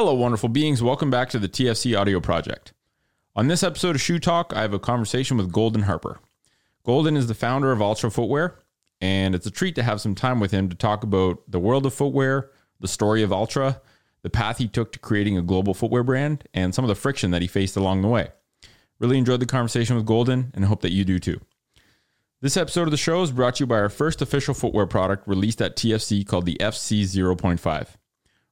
Hello, wonderful beings. Welcome back to the TFC Audio Project. On this episode of Shoe Talk, I have a conversation with Golden Harper. Golden is the founder of Altra Footwear, and it's a treat to have some time with him to talk about the world of footwear, the story of Altra, the path he took to creating a global footwear brand, and some of the friction that he faced along the way. Really enjoyed the conversation with Golden and hope that you do too. This episode of the show is brought to you by our first official footwear product released at TFC called the FC 0.5.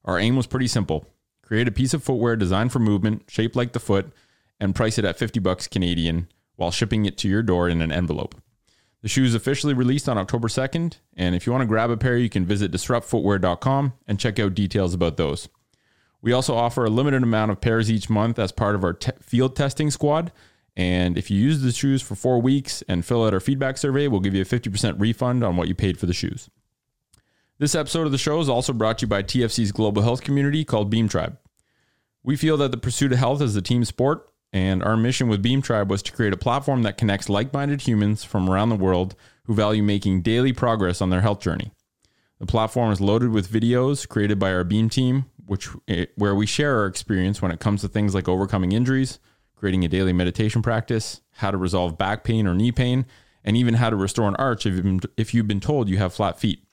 Our aim was pretty simple create a piece of footwear designed for movement, shaped like the foot, and price it at 50 bucks Canadian while shipping it to your door in an envelope. The shoe is officially released on October 2nd, and if you want to grab a pair, you can visit disruptfootwear.com and check out details about those. We also offer a limited amount of pairs each month as part of our te- field testing squad. And if you use the shoes for four weeks and fill out our feedback survey, we'll give you a 50% refund on what you paid for the shoes. This episode of the show is also brought to you by TFC's global health community called Beam Tribe. We feel that the pursuit of health is a team sport, and our mission with Beam Tribe was to create a platform that connects like minded humans from around the world who value making daily progress on their health journey. The platform is loaded with videos created by our Beam team, which eh, where we share our experience when it comes to things like overcoming injuries, creating a daily meditation practice, how to resolve back pain or knee pain, and even how to restore an arch if you've been, if you've been told you have flat feet.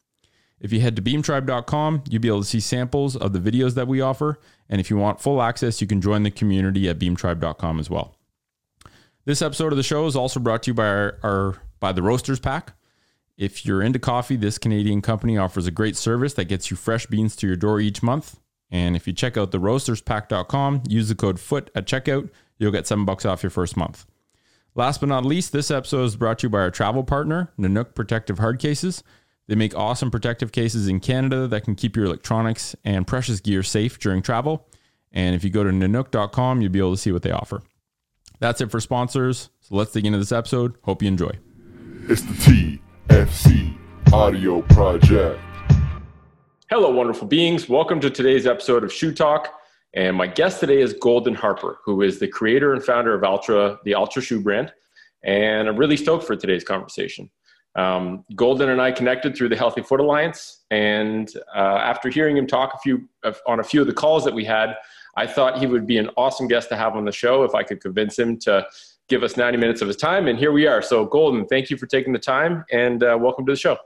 If you head to beamtribe.com, you'll be able to see samples of the videos that we offer. And if you want full access, you can join the community at beamtribe.com as well. This episode of the show is also brought to you by our, our by the Roasters Pack. If you're into coffee, this Canadian company offers a great service that gets you fresh beans to your door each month. And if you check out the roasterspack.com, use the code FOOT at checkout, you'll get seven bucks off your first month. Last but not least, this episode is brought to you by our travel partner, Nanuk Protective Hard Cases. They make awesome protective cases in Canada that can keep your electronics and precious gear safe during travel. And if you go to nanuk.com, you'll be able to see what they offer. That's it for sponsors. So let's dig into this episode. Hope you enjoy. It's the TFC Audio Project. Hello, wonderful beings. Welcome to today's episode of Shoe Talk. And my guest today is Golden Harper, who is the creator and founder of Altra, the Altra shoe brand. And I'm really stoked for today's conversation. Um, Golden and I connected through the Healthy Foot Alliance, and uh, after hearing him talk a few on a few of the calls that we had, I thought he would be an awesome guest to have on the show if I could convince him to give us 90 minutes of his time. And here we are. So, Golden, thank you for taking the time, and uh, welcome to the show.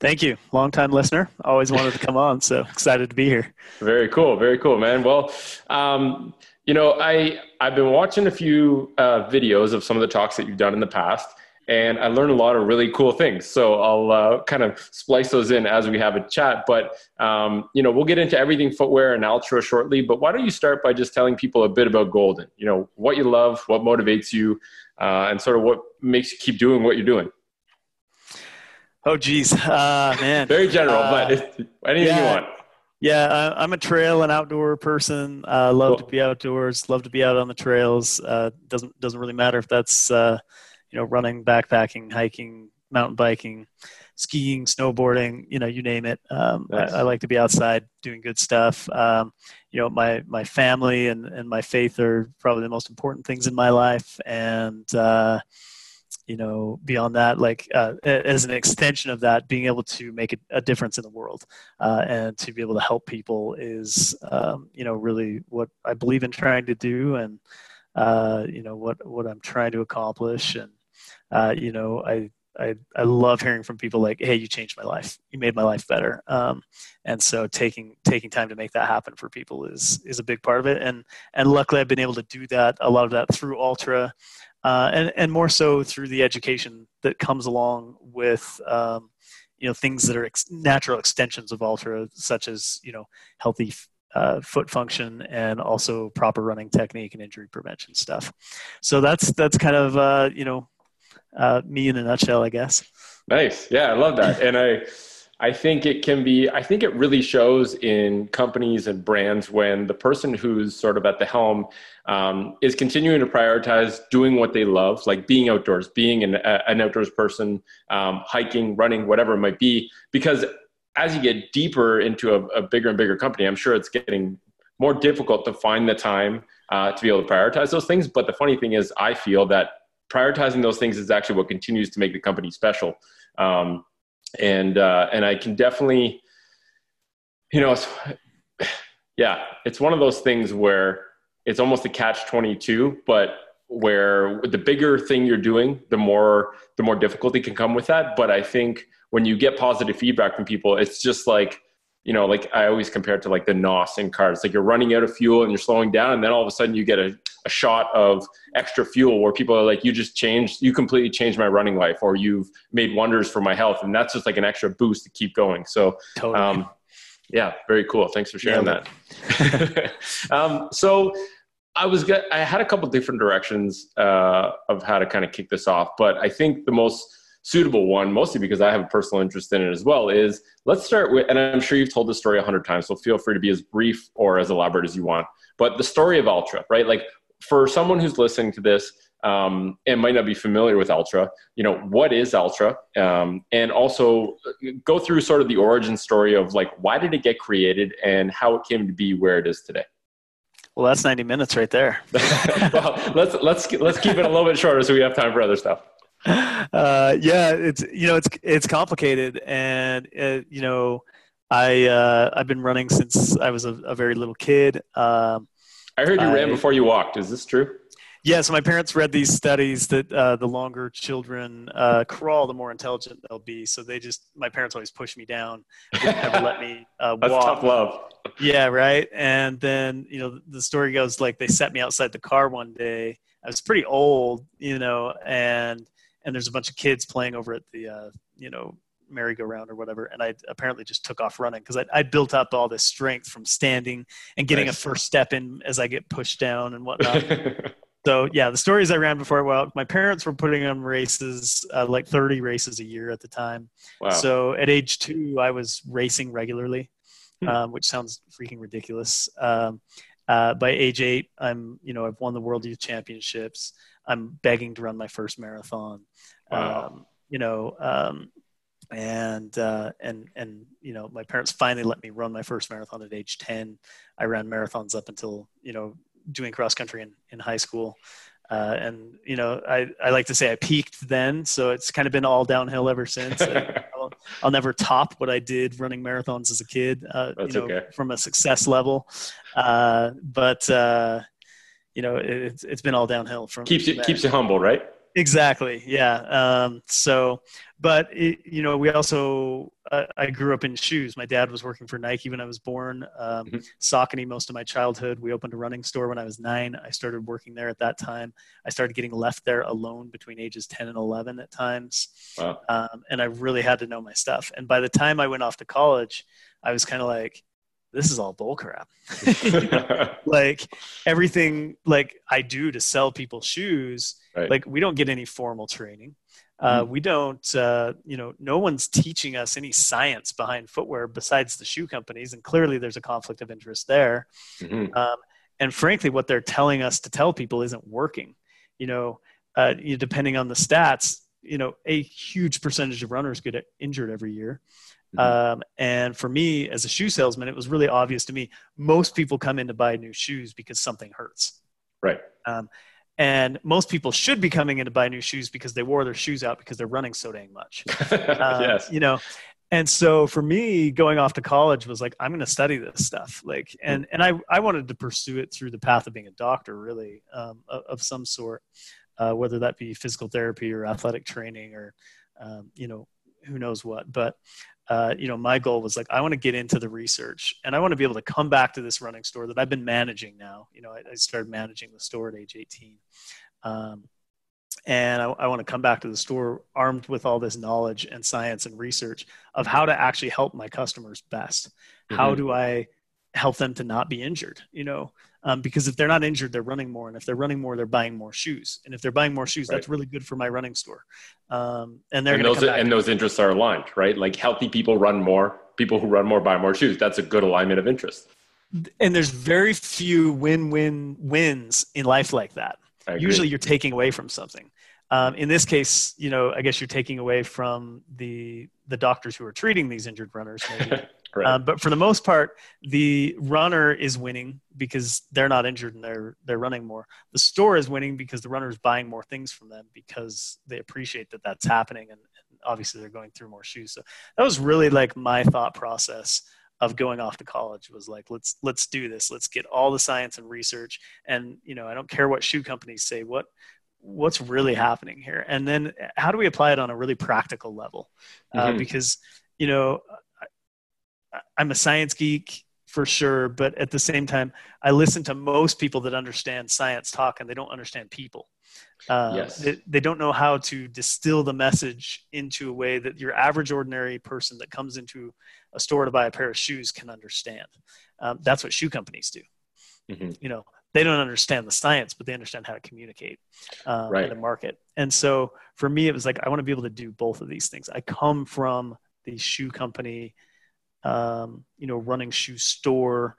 Thank you. Long time listener. Always wanted to come on, so excited to be here. Very cool. Very cool, man. Well, um, you know, I I've been watching a few uh, videos of some of the talks that you've done in the past, and I learned a lot of really cool things. So I'll uh, kind of splice those in as we have a chat. But um, you know, we'll get into everything footwear and Altra shortly. But why don't you start by just telling people a bit about Golden? You know, what you love, what motivates you, uh, and sort of what makes you keep doing what you're doing. Oh, geez, uh, man. Very general, but uh, anything yeah. you want. Yeah, I'm a trail and outdoor person. Uh, love cool. to be outdoors. Love to be out on the trails. Uh, doesn't doesn't really matter if that's uh, you know, running, backpacking, hiking, mountain biking, skiing, snowboarding, you know, you name it. Um, nice. I, I, like to be outside doing good stuff. Um, you know, my, my family and, and my faith are probably the most important things in my life. And, uh, you know, beyond that, like uh, as an extension of that, being able to make a, a difference in the world uh, and to be able to help people is, um, you know, really what I believe in trying to do and, uh, you know, what, what I'm trying to accomplish. And, uh, you know, I, I, I love hearing from people like, Hey, you changed my life. You made my life better. Um, and so taking, taking time to make that happen for people is, is a big part of it. And, and luckily I've been able to do that, a lot of that through Altra, uh, and, and more so through the education that comes along with, um, you know, things that are ex- natural extensions of Altra, such as, you know, healthy uh, foot function and also proper running technique and injury prevention stuff. So that's that's kind of uh, you know uh, me in a nutshell, I guess. Nice. Yeah, I love that. And I, I think it can be, I think it really shows in companies and brands when the person who's sort of at the helm um, is continuing to prioritize doing what they love, like being outdoors, being an, an outdoors person, um, hiking, running, whatever it might be. Because as you get deeper into a, a bigger and bigger company, I'm sure it's getting more difficult to find the time uh, to be able to prioritize those things. But the funny thing is, I feel that prioritizing those things is actually what continues to make the company special. Um, and uh, and I can definitely, you know, Yeah, it's one of those things where it's almost a catch 22, but where the bigger thing you're doing, the more the more difficulty can come with that. But I think when you get positive feedback from people, it's just like you know, like I always compare it to like the NOS in cars. Like you're running out of fuel and you're slowing down, and then all of a sudden you get a, a shot of extra fuel where people are like, "You just changed, you completely changed my running life, or you've made wonders for my health," and that's just like an extra boost to keep going. So, totally. um, yeah, very cool. Thanks for sharing yeah. that. um, so, I was get, I had a couple different directions uh, of how to kind of kick this off, but I think the most suitable one, mostly because I have a personal interest in it as well, is let's start with, and I'm sure you've told this story a hundred times, so feel free to be as brief or as elaborate as you want. But the story of Altra, right? Like for someone who's listening to this um, and might not be familiar with Altra, you know, what is Altra? Um, and also go through sort of the origin story of like, why did it get created and how it came to be where it is today? Well, that's 90 minutes right there. well, let's, let's, let's keep it a little bit shorter so we have time for other stuff uh, yeah, it's you know it's it's complicated, and uh, you know I uh, I've been running since I was a, a very little kid. Um, I heard you I, ran before you walked. Is this true? Yeah, so my parents read these studies that uh, the longer children uh, crawl, the more intelligent they'll be. So they just, my parents always pushed me down, never let me uh, That's walk. tough love. Yeah, right. And then you know the story goes like they set me outside the car one day. I was pretty old, you know, and and there's a bunch of kids playing over at the uh, you know merry-go-round or whatever and i apparently just took off running because I, built up all this strength from standing and getting nice. a first step in as i get pushed down and whatnot so yeah the stories i ran before well my parents were putting on races uh, like 30 races a year at the time wow. so at age two i was racing regularly hmm. um, which sounds freaking ridiculous um, uh, by age eight i'm you know i've won the world youth championships I'm begging to run my first marathon. Wow. Um, you know, um, and uh, and and you know, my parents finally let me run my first marathon at age ten. I ran marathons up until you know doing cross country in, in high school. Uh, and you know, I, I like to say I peaked then, so it's kind of been all downhill ever since. I'll, I'll, never top what I did running marathons as a kid, uh, you know, okay. from a success level. Uh, but uh, you know, it's it's been all downhill from keeps you keeps you humble, right? Exactly. Yeah. Um, so, but it, you know, we also uh, I grew up in shoes. My dad was working for Nike when I was born. Um, mm-hmm. Saucony most of my childhood. We opened a running store when I was nine. I started working there at that time. I started getting left there alone between ages ten and eleven at times. Wow. Um, and I really had to know my stuff. And by the time I went off to college, I was kind of like, this is all bullcrap. like everything like I do to sell people shoes, right. like we don't get any formal training. Uh, mm-hmm. We don't, uh, you know, no one's teaching us any science behind footwear besides the shoe companies, and clearly there's a conflict of interest there. Mm-hmm. Um, and frankly, what they're telling us to tell people isn't working. You know, uh, you, depending on the stats, you know, a huge percentage of runners get injured every year. Mm-hmm. Um, and for me, as a shoe salesman, it was really obvious to me. Most people come in to buy new shoes because something hurts. Right. Um, and most people should be coming in to buy new shoes because they wore their shoes out because they're running so dang much. um, yes. You know, and so for me, going off to college was like, I'm going to study this stuff. Like, and and I I wanted to pursue it through the path of being a doctor, really, um, of, of, some sort, uh, whether that be physical therapy or athletic training or, um, you know, who knows what. But uh, you know, my goal was like, I want to get into the research and I want to be able to come back to this running store that I've been managing now. You know, I, I started managing the store at age 18. Um, and I, I, want to come back to the store armed with all this knowledge and science and research of how to actually help my customers best. Mm-hmm. How do I help them to not be injured? You know, um, because if they're not injured, they're running more, and if they're running more, they're buying more shoes, and if they're buying more shoes, right. that's really good for my running store. Um, and they're and those and those interests are aligned, right? Like healthy people run more, people who run more buy more shoes. That's a good alignment of interest. And there's very few win-win wins in life like that. Usually, you're taking away from something. Um, in this case, you know, I guess you're taking away from the the doctors who are treating these injured runners. Maybe. Right. Um, but for the most part, the runner is winning because they're not injured and they're they're running more. The store is winning because the runner is buying more things from them because they appreciate that that's happening and, and obviously they're going through more shoes. So that was really like my thought process of going off to college was like let's let's do this let's get all the science and research and you know i don't care what shoe companies say what what's really happening here and then how do we apply it on a really practical level uh, Mhm. because you know i'm a science geek for sure but at the same time i listen to most people that understand science talk and they don't understand people uh, Yes. they, they don't know how to distill the message into a way that your average ordinary person that comes into a store to buy a pair of shoes can understand um, that's what shoe companies do Mhm. you know they don't understand the science but they understand how to communicate um, Right. and market and so for me it was like i want to be able to do both of these things i come from the shoe company um, you know running shoe store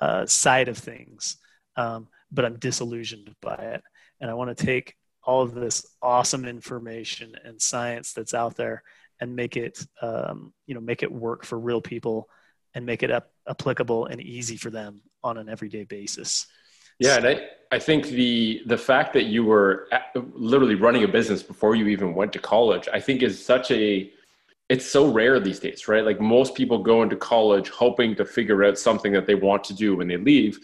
uh, side of things. Um, but i'm disillusioned by it. And i want to take all of this awesome information and science that's out there and make it um, you know make it work for real people and make it ap- applicable and easy for them on an everyday basis. Yeah, and I, I think the the fact that you were literally running a business before you even went to college, I think is such a it's so rare these days, right? Like most people go into college hoping to figure out something that they want to do when they leave,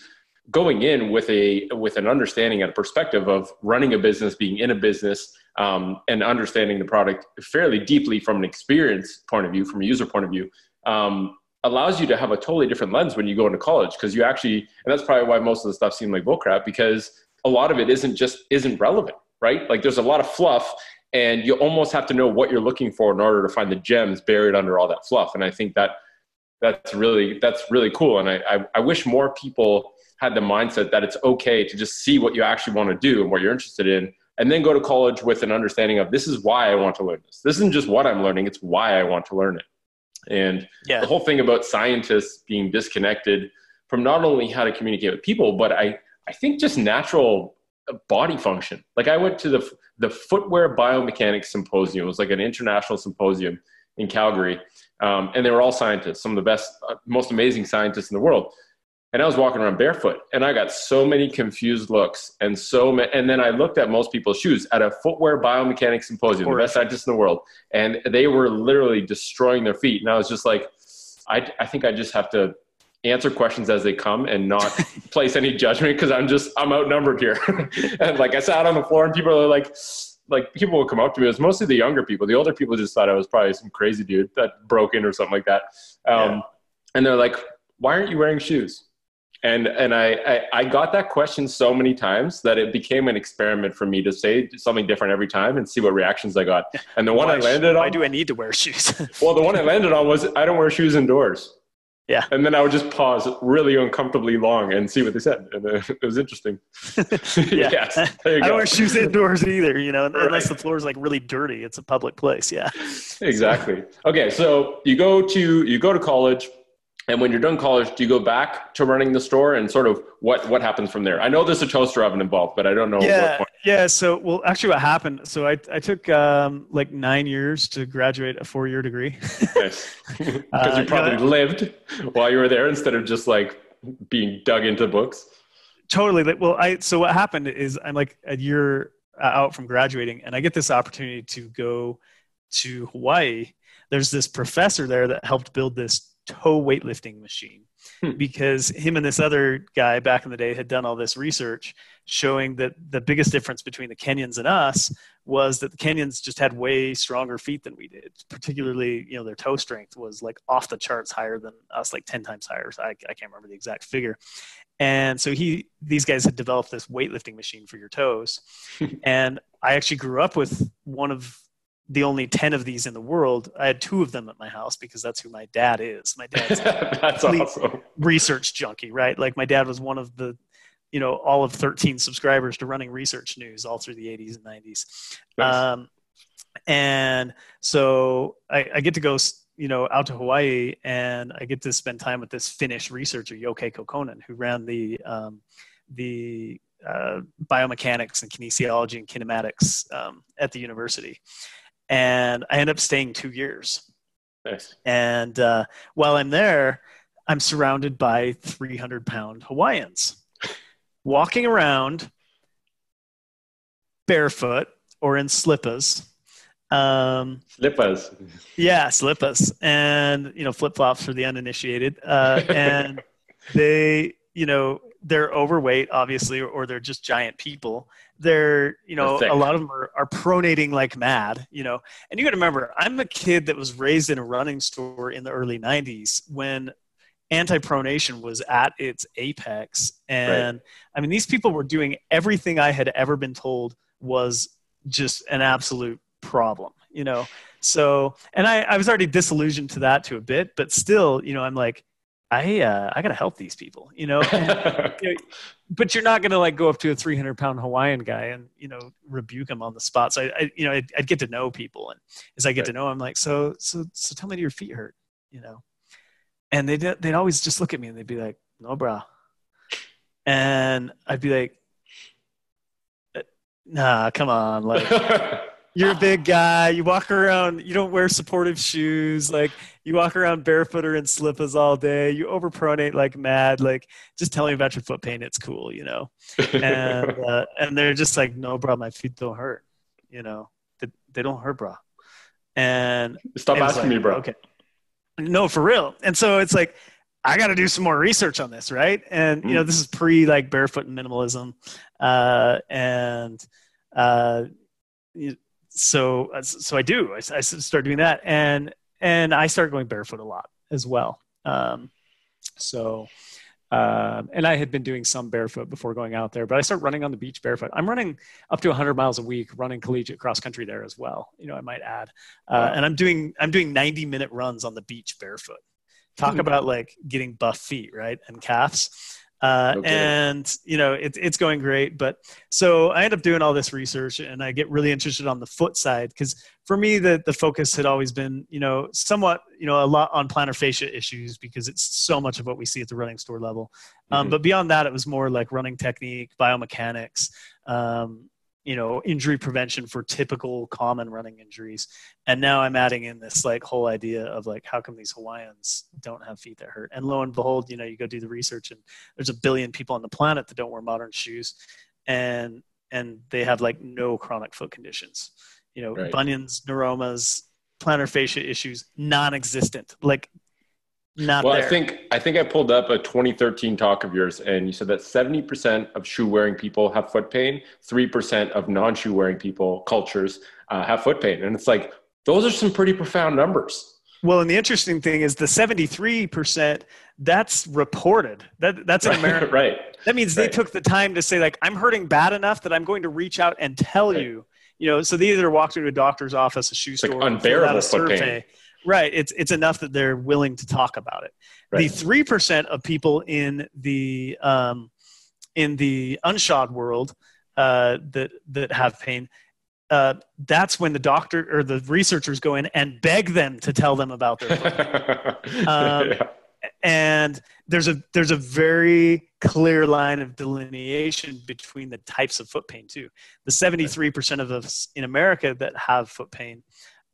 going in with a with an understanding and a perspective of running a business, being in a business, um, and understanding the product fairly deeply from an experience point of view, from a user point of view. Um, allows you to have a totally different lens when you go into college because you actually and that's probably why most of the stuff seemed like bullcrap because a lot of it isn't just isn't relevant right like there's a lot of fluff and you almost have to know what you're looking for in order to find the gems buried under all that fluff. And i think that that's really that's really cool. And i i, I wish more people had the mindset that it's okay to just see what you actually want to do and what you're interested in and then go to college with an understanding of this is why i want to learn this. This isn't just what i'm learning it's why i want to learn it. And yeah. the whole thing about scientists being disconnected from not only how to communicate with people, but I, I think just natural body function. Like I went to the, the footwear biomechanics symposium. It was like an international symposium in Calgary. Um, and they were all scientists, some of the best, uh, most amazing scientists in the world. And I was walking around barefoot and I got so many confused looks and so many, and then I looked at most people's shoes at a footwear biomechanics symposium, the best scientists in the world. And they were literally destroying their feet. And I was just like, I, I think I just have to answer questions as they come and not place any judgment because I'm just I'm outnumbered here. and like I sat on the floor and people are like like people will come up to me. It was mostly the younger people. The older people just thought I was probably some crazy dude that broke in or something like that. Um, Yeah. And they're like, "Why aren't you wearing shoes?" And and I, I I got that question so many times that it became an experiment for me to say something different every time and see what reactions I got. And the one why, I landed on. why do i need to wear shoes well, the one I landed on was I don't wear shoes indoors. Yeah. And then I would just pause really uncomfortably long and see what they said. And uh, it was interesting. Yeah. yes. There you I don't wear shoes indoors either, you know, unless Right. the floor is like really dirty. It's a public place. Yeah. exactly. Okay. So you go to, you go to college and when you're done college, do you go back to running the store and sort of what, what happens from there? I know there's a toaster oven involved, but I don't know what yeah. point. Yeah. So, well, actually, what happened? So, I, I took um, like nine years to graduate a four year degree. Yes. Because Uh, you probably yeah. lived while you were there instead of just like being dug into books. totally. Well, I, so what happened is I'm like a year uh, out from graduating and I get this opportunity to go to Hawaii. There's this professor there that helped build this toe weightlifting machine Hmm. because him and this other guy back in the day had done all this research showing that the biggest difference between the Kenyans and us was that the Kenyans just had way stronger feet than we did. Particularly, you know, their toe strength was like off the charts higher than us, like 10 times higher. So I, I can't remember the exact figure. And so he, these guys had developed this weightlifting machine for your toes. and I actually grew up with one of the only 10 of these in the world. I had two of them at my house because that's who my dad is. My dad's That's awesome. research junkie, right? Like my dad was one of the, you know, all of 13 subscribers to running research news all through the 80s and 90s. Nice. Um, and so I, I get to go, you know, out to Hawaii and I get to spend time with this Finnish researcher, Jouko Kokkonen, who ran the, um, the uh, biomechanics and kinesiology and kinematics um, at the university. And I end up staying two years. Nice. And uh, while I'm there, I'm surrounded by 300 pound Hawaiians walking around barefoot or in slippers. Um, Slippers. yeah, slippers and you know flip flops for the uninitiated. Uh, and they, you know, they're overweight, obviously, or, they're just giant people. They're, you know, They're a lot of them are, are pronating like mad, you know. And you got to remember, I'm a kid that was raised in a running store in the early '90s when anti-pronation was at its apex. And I mean, these people were doing everything I had ever been told was just an absolute problem, you know. So, and I, I was already disillusioned to that to a bit, but still, you know, I'm like, I, uh, I gotta help these people, you know. And, you know, but you're not gonna like go up to a 300 pound Hawaiian guy and you know rebuke him on the spot. So I, I you know, I'd, I'd get to know people, and as I get Right. to know, I'm like, so, so, so, tell me, do your feet hurt? You know, and they would they'd always just look at me and they'd be like, no, brah, and I'd be like, "Uh, nah, come on, like you're a big guy. You walk around. You don't wear supportive shoes. Like you walk around barefoot or in slippers all day. You overpronate like mad. Like just tell me about your foot pain. It's cool, you know. And uh, and they're just like, no, bro, my feet don't hurt. You know, they, they don't hurt, bro. And Stop and asking like, me, bro. Okay. No, for real. And so it's like, I got to do some more research on this, right? And you know, Mm. this is pre like barefoot and minimalism, uh, and uh, you- so so I do. I, I start doing that, and and I start going barefoot a lot as well. Um, so. Um, and I had been doing some barefoot before going out there, but I start running on the beach barefoot. I'm running up to 100 miles a week, running collegiate cross country there as well. You know, I might add, uh, Wow. and I'm doing I'm doing 90 minute runs on the beach barefoot. Talk Hmm. about like getting buff feet, right, and calves. Uh, Okay. And you know it, it's going great, but so I end up doing all this research, and I get really interested on the foot side because for me the the focus had always been you know somewhat you know a lot on plantar fascia issues because it's so much of what we see at the running store level. Um, Mhm. but beyond that, it was more like running technique, biomechanics, um, you know, injury prevention for typical common running injuries. And now I'm adding in this like whole idea of like, how come these Hawaiians don't have feet that hurt? And lo and behold, you know, you go do the research and there's a billion people on the planet that don't wear modern shoes and, and they have like no chronic foot conditions, you know, Right. bunions, neuromas, plantar fascia issues, non-existent, like not well, there. I think I think I pulled up a 2013 talk of yours, and you said that 70% of shoe wearing people have foot pain, three percent of non shoe wearing people cultures uh, have foot pain, and it's like those are some pretty profound numbers. Well, and the interesting thing is the 73%, that's reported. That, that's in America. right? That means they took the time to say, like, I'm hurting bad enough that I'm going to reach out and tell Right. you. You know, so they either walked into a doctor's office, a shoe like store, or fill out unbearable a survey. pain. Right. It's it's enough that they're willing to talk about it. Right. The three percent of people in the um, in the unshod world uh, that that have pain, uh, that's when the doctor or the researchers go in and beg them to tell them about their foot Um, Yeah. and there's a there's a very clear line of delineation between the types of foot pain too. The 73% of us in America that have foot pain,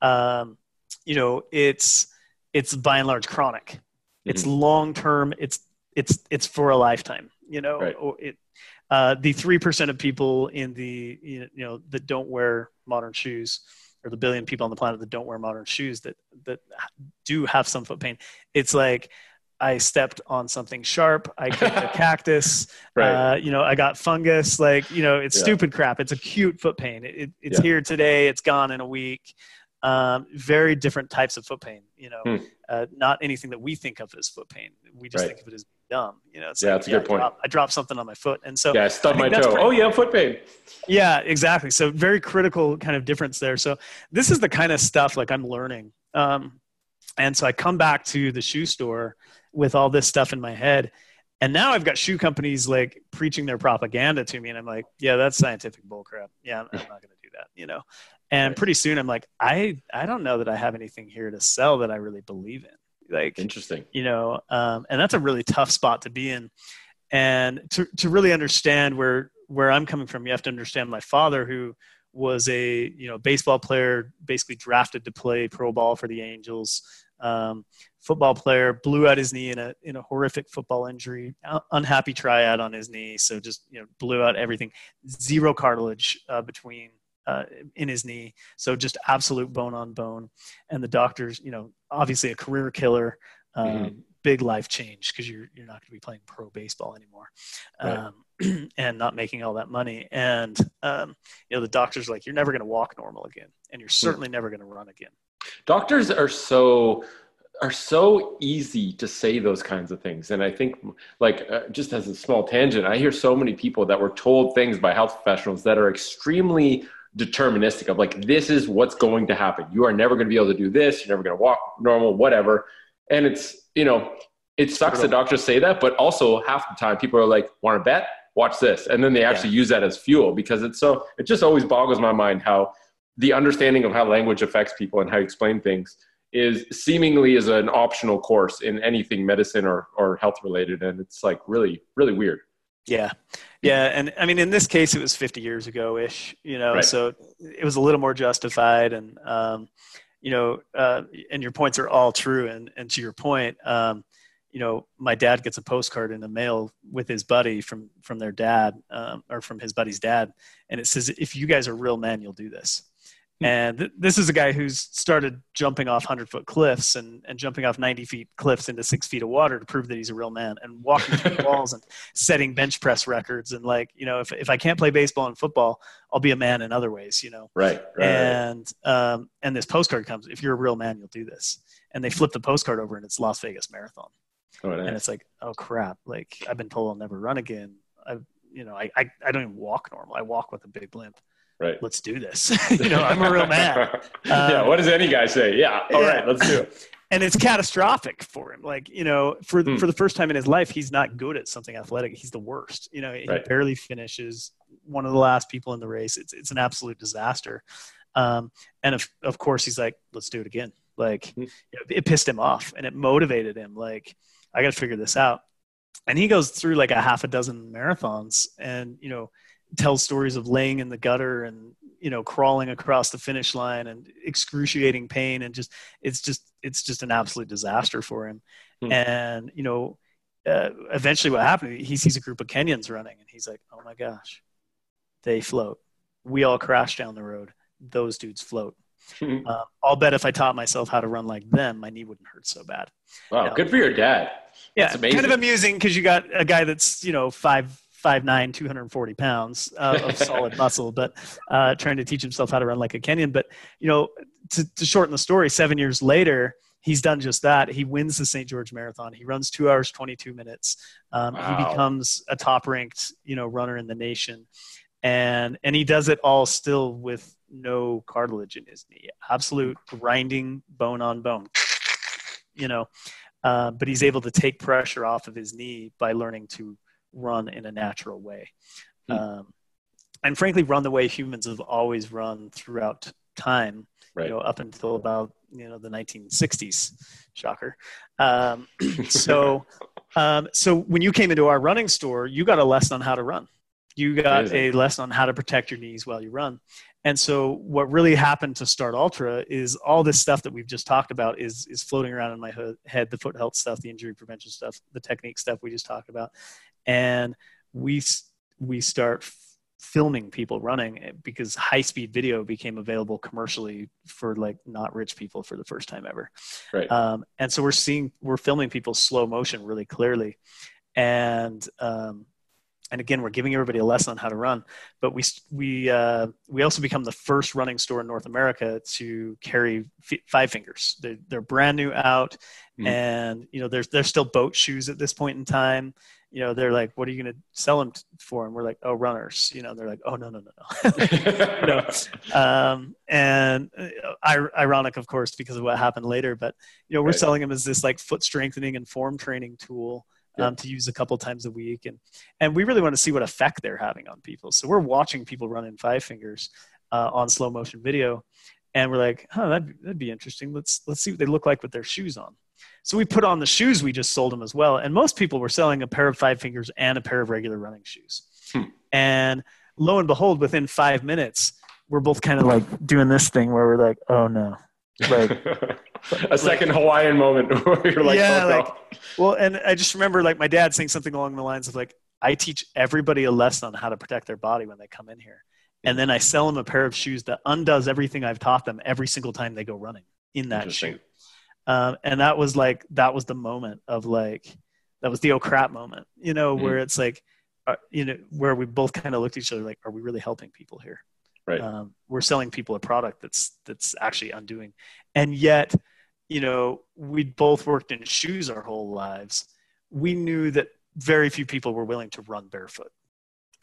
um, you know, it's it's by and large chronic. It's Mm-hmm. long term. It's it's it's for a lifetime. You know, Right. or it. Uh, the three percent of people in the you know that don't wear modern shoes, or the billion people on the planet that don't wear modern shoes that that do have some foot pain. It's like I stepped on something sharp. I kicked a cactus. Right. Uh, you know, I got fungus. Like, you know, it's Yeah. stupid crap. It's acute foot pain. It, it, it's Yeah. here today. It's gone in a week. Um, very different types of foot pain. You know, Hmm. uh, not anything that we think of as foot pain. We just Right. think of it as dumb. You know, it's Yeah, like, that's a good I point. dropped- I dropped something on my foot, and so yeah, I stubbed my toe. Oh yeah, foot pain. yeah, exactly. So very critical kind of difference there. So this is the kind of stuff like I'm learning. Um, and so I come back to the shoe store with all this stuff in my head. And now I've got shoe companies like preaching their propaganda to me. And I'm like, yeah, that's scientific bullcrap. Yeah, I'm, I'm not going to do that, you know? And pretty soon I'm like, I, I don't know that I have anything here to sell that I really believe in. Like, Interesting. you know um, and that's a really tough spot to be in and to, to really understand where where i'm coming from you have to understand my father who was a you know baseball player basically drafted to play pro ball for the angels um, football player blew out his knee in a in a horrific football injury Un- unhappy triad on his knee so just you know blew out everything zero cartilage uh, between uh, in his knee. So just absolute bone on bone. And the doctors, you know, obviously a career killer, um, mm-hmm. big life change because you're you're not going to be playing pro baseball anymore, right. um, and not making all that money. And um, you know, the doctors like you're never going to walk normal again, and you're hmm. certainly mm-hmm. never going to run again. Doctors are so are so easy to say those kinds of things and i think like uh, just as a small tangent i hear so many people that were told things by health professionals that are extremely deterministic of like this is what's going to happen. You are never going to be able to do this. You're never going to walk normal whatever. And it's you know it sucks that doctors say that but also half the time people are like want to bet? Watch this. And then they actually yeah. use that as fuel because it's so it just always boggles my mind how the understanding of how language affects people and how you explain things is seemingly is an optional course in anything medicine or, or health related. And it's like really really weird yeah yeah and i mean in this case it was 50 years ago ish you know right. so it was a little more justified and um, you know uh, and your points are all true and and to your point um, you know my dad gets a postcard in the mail with his buddy from from their dad um, or from his buddy's dad and it says if you guys are real men you'll do this. And th- this is a guy who's started jumping off 100 foot cliffs and, and jumping off 90 feet cliffs into six feet of water to prove that he's a real man and walking through walls and setting bench press records. And like, you know, if, if I can't play baseball and football, I'll be a man in other ways, you know? Right. right and, um, and this postcard comes, if you're a real man, you'll do this. And they flip the postcard over and it's Las Vegas marathon. Oh, nice. And it's like, oh crap. Like I've been told I'll never run again. I, you know, I, I, I don't even walk normal. I walk with a big limp right. Let's do this. You know i'm a real man. Yeah what does any guy say? Yeah all yeah. right, let's do it. And it's catastrophic for him. Like you know for hmm. for the first time in his life he's not good at something athletic. He's the worst. You know he right. barely finishes. One of the last people in the race. It's it's an absolute disaster. Um, and of, of course he's like let's do it again. Like hmm. it pissed him off and it motivated him. Like i got to figure this out. And he goes through like a half a dozen marathons and you know tells stories of laying in the gutter and you know crawling across the finish line and excruciating pain and just it's just it's just an absolute disaster for him hmm. and you know uh, eventually what happened he sees a group of kenyans running and he's like oh my gosh they float we all crash down the road those dudes float hmm. uh, i'll bet if i taught myself how to run like them my knee wouldn't hurt so bad wow know? good for your dad yeah it's kind of amusing because you got a guy that's you know five five nine, 240 pounds uh, of solid muscle, but uh, trying to teach himself how to run like a Kenyan. But you know, to, to shorten the story, seven years later, he's done just that. He wins the St. George Marathon. He runs two hours 22 minutes. Um, wow. He becomes a top ranked you know runner in the nation, and and he does it all still with no cartilage in his knee. Absolute grinding bone on bone. You know. Uh, but he's able to take pressure off of his knee by learning to run in a natural way. Hmm. Um, and frankly, run the way humans have always run throughout time, right. you know, up until about you know the 1960s. Shocker. Um, so, um, so when you came into our running store, you got a lesson on how to run. You got a lesson on how to protect your knees while you run. And so, what really happened to Start Altra is all this stuff that we've just talked about is is floating around in my head: the foot health stuff, the injury prevention stuff, the technique stuff we just talked about and we we start filming people running because high speed video became available commercially for like not rich people for the first time ever. Right. Um, and so we're seeing we're filming people slow motion really clearly. And um, and again we're giving everybody a lesson on how to run but we we uh, we also become the first running store in north america to carry f- five fingers they're, they're brand new out mm. and you know there's there's still boat shoes at this point in time you know, they're like, what are you going to sell them for? And we're like, oh, runners, you know, they're like, oh, no, no, no, no. um, and uh, ironic, of course, because of what happened later, but, you know, we're right. selling them as this like foot strengthening and form training tool um, to use a couple times a week. And, and we really want to see what effect they're having on people. So we're watching people run in five fingers uh, on slow motion video. And we're like, huh, that'd, that'd be interesting. Let's, let's see what they look like with their shoes on. So we put on the shoes we just sold them as well. And most people were selling a pair of five fingers and a pair of regular running shoes. Hmm. And lo and behold, within five minutes, we're both kind of like doing this thing where we're like, oh no. Like a second like, Hawaiian moment where you're like, yeah, oh, no. like, well, and I just remember like my dad saying something along the lines of like, I teach everybody a lesson on how to protect their body when they come in here. and then I sell them a pair of shoes that undoes everything I've taught them every single time they go running in that shoe. Um, and that was like that was the moment of like that was the oh crap moment, you know, Mhm. where it's like, uh, you know, where we both kind of looked at each other like, are we really helping people here? Right. Um, we're selling people a product that's that's actually undoing, and yet, you know, we'd both worked in shoes our whole lives. We knew that very few people were willing to run barefoot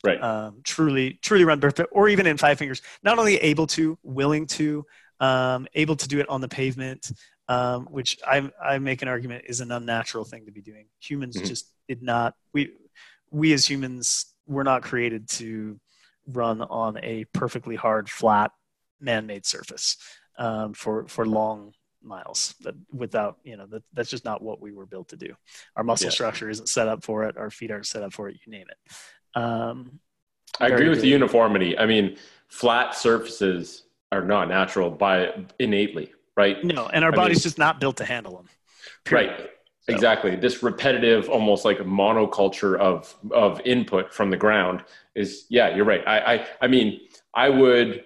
Right. um, truly truly run barefoot or even in five fingers not only able to willing to um, able to do it on the pavement um, which I, I make an argument is an unnatural thing to be doing humans Mhm. just did not we we as humans were not created to run on a perfectly hard flat man-made surface um, for for long miles that without you know that, that's just not what we were built to do our muscle Yeah. structure isn't set up for it our feet aren't set up for it you name it um, I agree with the uniformity. I mean, flat surfaces are not natural by innately, right? No, and our I body's mean- just not built to handle them. Right. Exactly. This repetitive, almost like monoculture of of input from the ground is yeah, you're right. I I, I mean, I would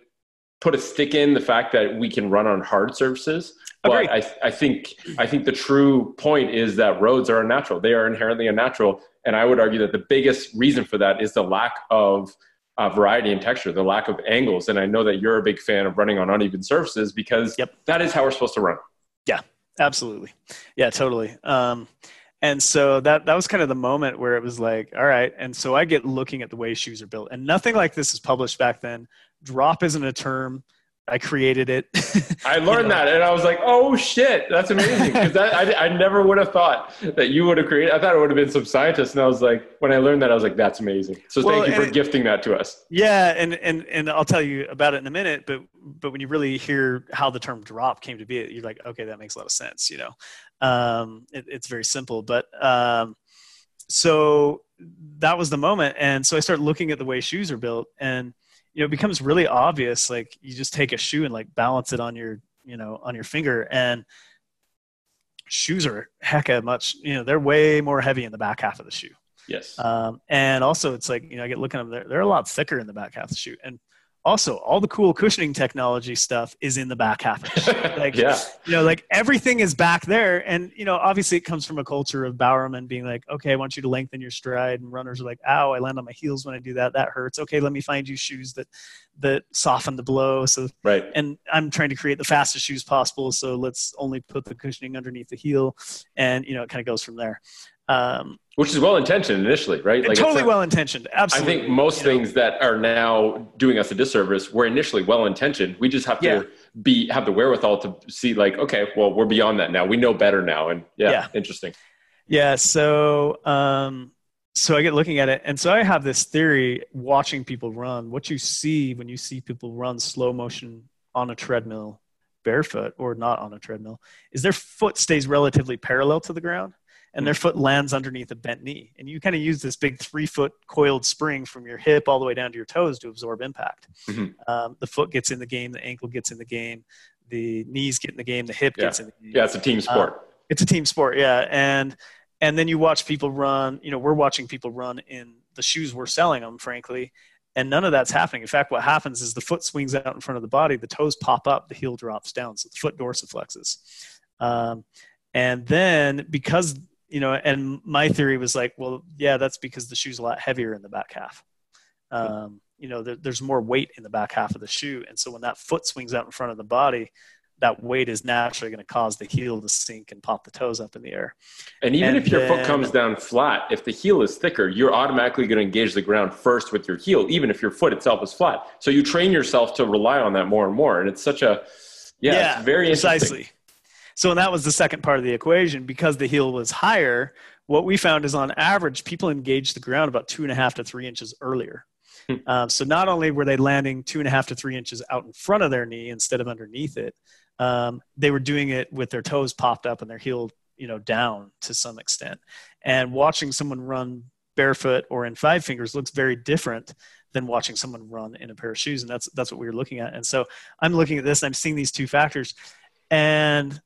put a stick in the fact that we can run on hard surfaces. Agreed. But I, I think I think the true point is that roads are unnatural. They are inherently unnatural, and I would argue that the biggest reason for that is the lack of uh, variety and texture, the lack of angles. And I know that you're a big fan of running on uneven surfaces because Yep. that is how we're supposed to run. Yeah, absolutely. Yeah, totally. Um, and so that that was kind of the moment where it was like, all right. And so I get looking at the way shoes are built, and nothing like this is published back then. Drop isn't a term. I created it. I learned know. that, and I was like, "Oh shit, that's amazing!" Because I, I never would have thought that you would have created. I thought it would have been some scientist, and I was like, when I learned that, I was like, "That's amazing." So Well, thank you for it- gifting that to us. Yeah, and and and I'll tell you about it in a minute. But but when you really hear how the term drop came to be, you're like, okay, that makes a lot of sense. You know, um, it, it's very simple. But um, so that was the moment, and so I started looking at the way shoes are built, and you know, it becomes really obvious. Like you just take a shoe and like balance it on your you know on your finger, and shoes are hecka much. You know, they're way more heavy in the back half of the shoe. Yes. Um, and also, it's like you know, I get looking at them; they're, they're a lot thicker in the back half of the shoe. And also, all the cool cushioning technology stuff is in the back half of the. Like, yeah. you know, like everything is back there. And you know, obviously, it comes from a culture of Bowerman being like, okay, I want you to lengthen your stride, and runners are like, ow, I land on my heels when I do that. That hurts. Okay, let me find you shoes that that soften the blow. So Right. and I'm trying to create the fastest shoes possible. So let's only put the cushioning underneath the heel, and you know, it kind of goes from there. Um, Which is well intentioned initially, right? it's totally well intentioned. Absolutely. I think most you know. things that are now doing us a disservice were initially well intentioned. We just have to Yeah. be have the wherewithal to see, like, okay, well, we're beyond that now. We know better now, and yeah, Yeah. interesting. Yeah. So, um, so I get looking at it, and so I have this theory: watching people run. What you see when you see people run slow motion on a treadmill, barefoot or not on a treadmill, is their foot stays relatively parallel to the ground. And their foot lands underneath a bent knee. And you kind of use this big three foot coiled spring from your hip all the way down to your toes to absorb impact. Mhm. Um, the foot gets in the game, the ankle gets in the game, the knees get in the game, the hip Yeah. gets in the game Yeah, it's a team sport. it's a team sport yeah and and then you watch people run you know we're watching people run in the shoes we're selling them frankly and none of that's happening in fact what happens is the foot swings out in front of the body the toes pop up the heel drops down so the foot dorsiflexes um, and then because you know and my theory was like well yeah that's because the shoe's a lot heavier in the back half um, you know there, there's more weight in the back half of the shoe and so when that foot swings out in front of the body that weight is naturally going to cause the heel to sink and pop the toes up in the air And even And if your foot comes down flat, if the heel is thicker, you're automatically going to engage the ground first with your heel, even if your foot itself is flat. So you train yourself to rely on that more and more. And it's such a, yeah, it's very interesting. precisely. So, that was the second part of the equation. Because the heel was higher, what we found is on average, people engaged the ground about two and a half to three inches earlier. Hmm. Um, so, not only were they landing two and a half to three inches out in front of their knee instead of underneath it, um, they were doing it with their toes popped up and their heel, you know, down to some extent. And watching someone run barefoot or in five fingers looks very different than watching someone run in a pair of shoes. And that's that's what we were looking at. And so I'm looking at this and I'm seeing these two factors. And,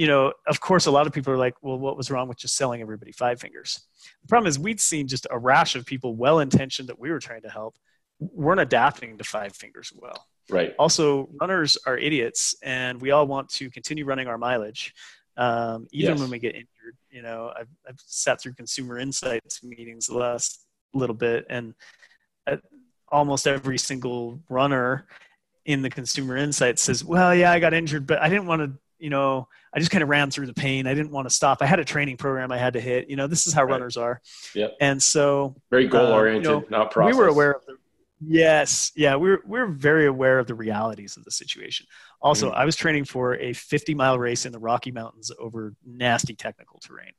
you know, of course, a lot of people are like, well, what was wrong with just selling everybody five fingers? The problem is we'd seen just a rash of people well intentioned that we were trying to help weren't adapting to five fingers well. Right. Also, runners are idiots, and we all want to continue running our mileage, um, even Yes. when we get injured. You know, I've, I've sat through consumer insights meetings the last little bit, and uh, almost every single runner in the consumer insights says, "Well, yeah, I got injured, but I didn't want to." You know, I just kind of ran through the pain. I didn't want to stop. I had a training program I had to hit. You know, this is how Right. runners are. Yep. And so Very goal oriented, Uh, you know, not process. we were aware of the yes yeah We're we were very aware of the realities of the situation also Mhm. i was training for a 50 mile race in the rocky mountains over nasty technical terrain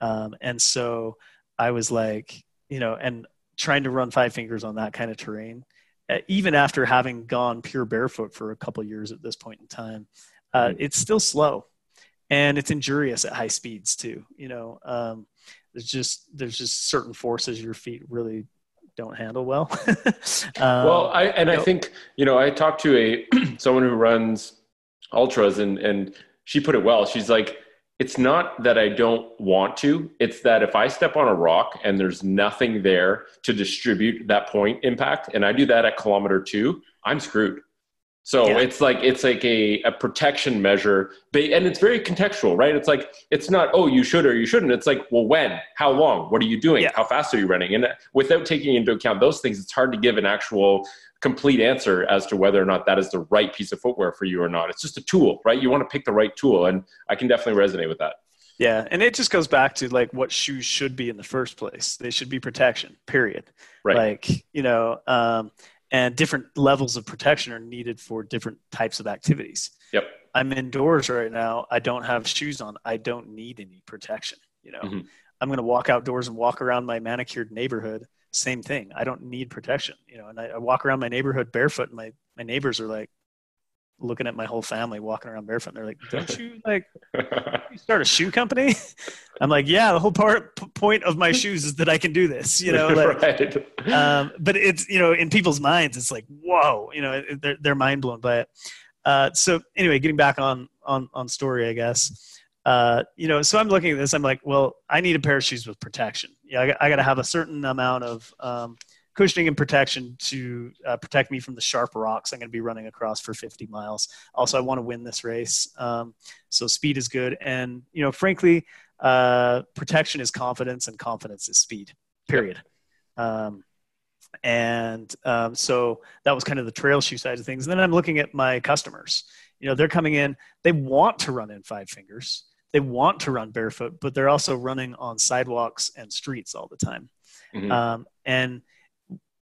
um, and so i was like you know and trying to run five fingers on that kind of terrain uh, even after having gone pure barefoot for a couple years at this point in time uh, Mhm. it's still slow and it's injurious at high speeds too you know um, there's just there's just certain forces your feet really don't handle well. um, well, I and I know- think you know I talked to a someone who runs ultras, and and she put it well. She's like, it's not that I don't want to; it's that if I step on a rock and there's nothing there to distribute that point impact, and I do that at kilometer two, I'm screwed. So Yeah. it's like it's like a, a protection measure, and it's very contextual, right? It's like it's not oh you should or you shouldn't. It's like well when, how long, what are you doing, Yeah. how fast are you running, and without taking into account those things, it's hard to give an actual complete answer as to whether or not that is the right piece of footwear for you or not. It's just a tool, right? You want to pick the right tool, and I can definitely resonate with that. yeah, and it just goes back to like what shoes should be in the first place. They should be protection. Period. Right. Like you know, um, and different levels of protection are needed for different types of activities. Yep. I'm indoors right now. I don't have shoes on. I don't need any protection. You know, Mhm. I'm going to walk outdoors and walk around my manicured neighborhood. Same thing. I don't need protection. You know, and I, I walk around my neighborhood barefoot, and my my neighbors are like looking at my whole family walking around barefoot. And they're like, "Don't you like you start a shoe company?" I'm like, "Yeah, the whole part point of my shoes is that I can do this." You know, like, right. um, but it's you know in people's minds it's like whoa you know they're, they're mind blown by it uh, so anyway getting back on on on story i guess uh, you know so i'm looking at this i'm like well i need a pair of shoes with protection yeah i, got- I got to have a certain amount of um, cushioning and protection to uh, protect me from the sharp rocks i'm going to be running across for 50 miles also i want to win this race um, so speed is good and you know frankly uh, protection is confidence and confidence is speed period um, and um, so that was kind of the trail shoe side of things. And then I'm looking at my customers. You know, they're coming in, they want to run in five fingers, they want to run barefoot, but they're also running on sidewalks and streets all the time. Mhm. Um, and,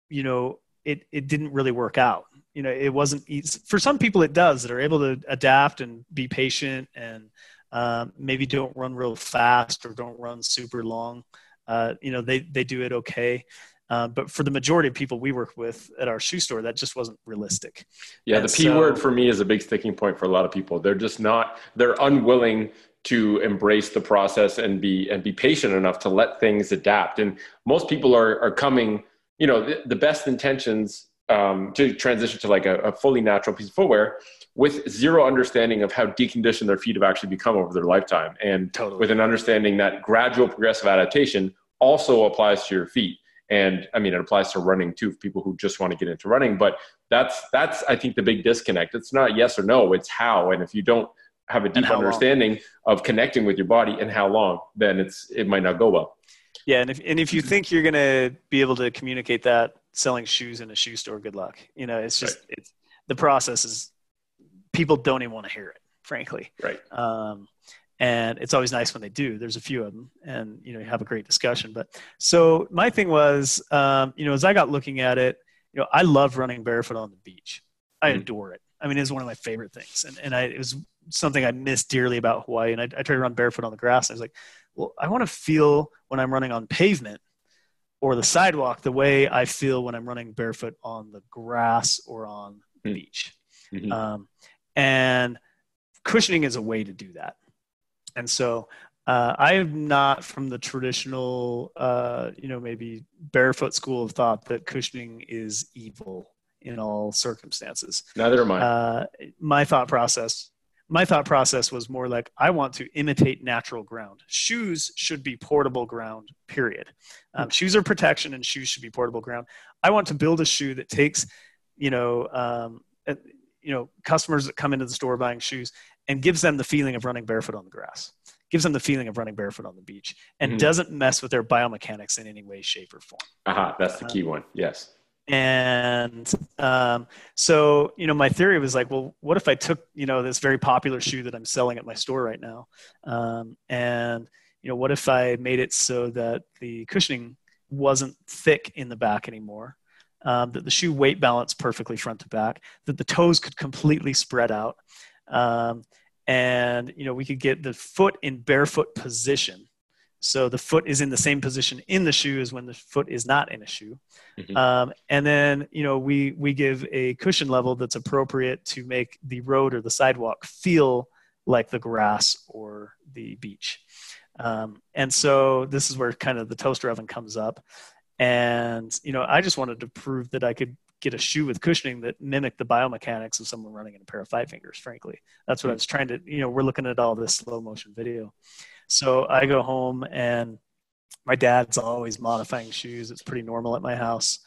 you know, it, it didn't really work out. You know, it wasn't easy. For some people, it does that are able to adapt and be patient and um, maybe don't run real fast or don't run super long. Uh, you know, they, they do it okay. Uh, but for the majority of people we work with at our shoe store, that just wasn't realistic. Yeah, And the P so- word for me is a big sticking point for a lot of people. They're just not they're unwilling to embrace the process and be and be patient enough to let things adapt. And most people are are coming, you know, the, the best intentions um, to transition to like a, a fully natural piece of footwear with zero understanding of how deconditioned their feet have actually become over their lifetime, and Totally. with an understanding that gradual progressive adaptation also applies to your feet. And I mean, it applies to running too, for people who just want to get into running. But that's that's I think the big disconnect. It's not yes or no, it's how. And if you don't have a deep how long. understanding of connecting with your body and how long, then it's it might not go well. Yeah, and if and if you think you're gonna be able to communicate that selling shoes in a shoe store, good luck. You know, it's just it's the process is people don't even want to hear it, frankly. Right. Um, and it's always nice when they do. There's a few of them, and you know, you have a great discussion. But so my thing was, um, you know, as I got looking at it, you know, I love running barefoot on the beach. I Mhm. adore it. I mean, it's one of my favorite things, and and I it was something I missed dearly about Hawaii. And I, I tried to run barefoot on the grass. And I was like, well, I want to feel when I'm running on pavement or the sidewalk the way I feel when I'm running barefoot on the grass or on the Hmm. beach. Mhm. Um, and cushioning is a way to do that. And so uh, I am not from the traditional, uh, you know, maybe barefoot school of thought that cushioning is evil in all circumstances. Neither am I. Uh, my thought process, my thought process was more like I want to imitate natural ground. Shoes should be portable ground. Period. Um, shoes are protection, and shoes should be portable ground. I want to build a shoe that takes, you know, um, uh, you know, customers that come into the store buying shoes and gives them the feeling of running barefoot on the grass, gives them the feeling of running barefoot on the beach, and Mhm. doesn't mess with their biomechanics in any way, shape, or form Aha, that's the key one. Yes. And um, so you know my theory was like well what if i took you know this very popular shoe that i'm selling at my store right now? Um, and you know what if i made it so that the cushioning wasn't thick in the back anymore? Um, that the shoe weight balanced perfectly front to back that the toes could completely spread out. Um, and you know we could get the foot in barefoot position so the foot is in the same position in the shoe as when the foot is not in a shoe. Mhm. um, and then you know we we give a cushion level that's appropriate to make the road or the sidewalk feel like the grass or the beach. Um, and so this is where kind of the toaster oven comes up. And you know i just wanted to prove that i could get a shoe with cushioning that mimicked the biomechanics of someone running in a pair of five fingers frankly. That's what i was trying to you know we're looking at all this slow motion video so i go home and my dad's always modifying shoes. It's pretty normal at my house.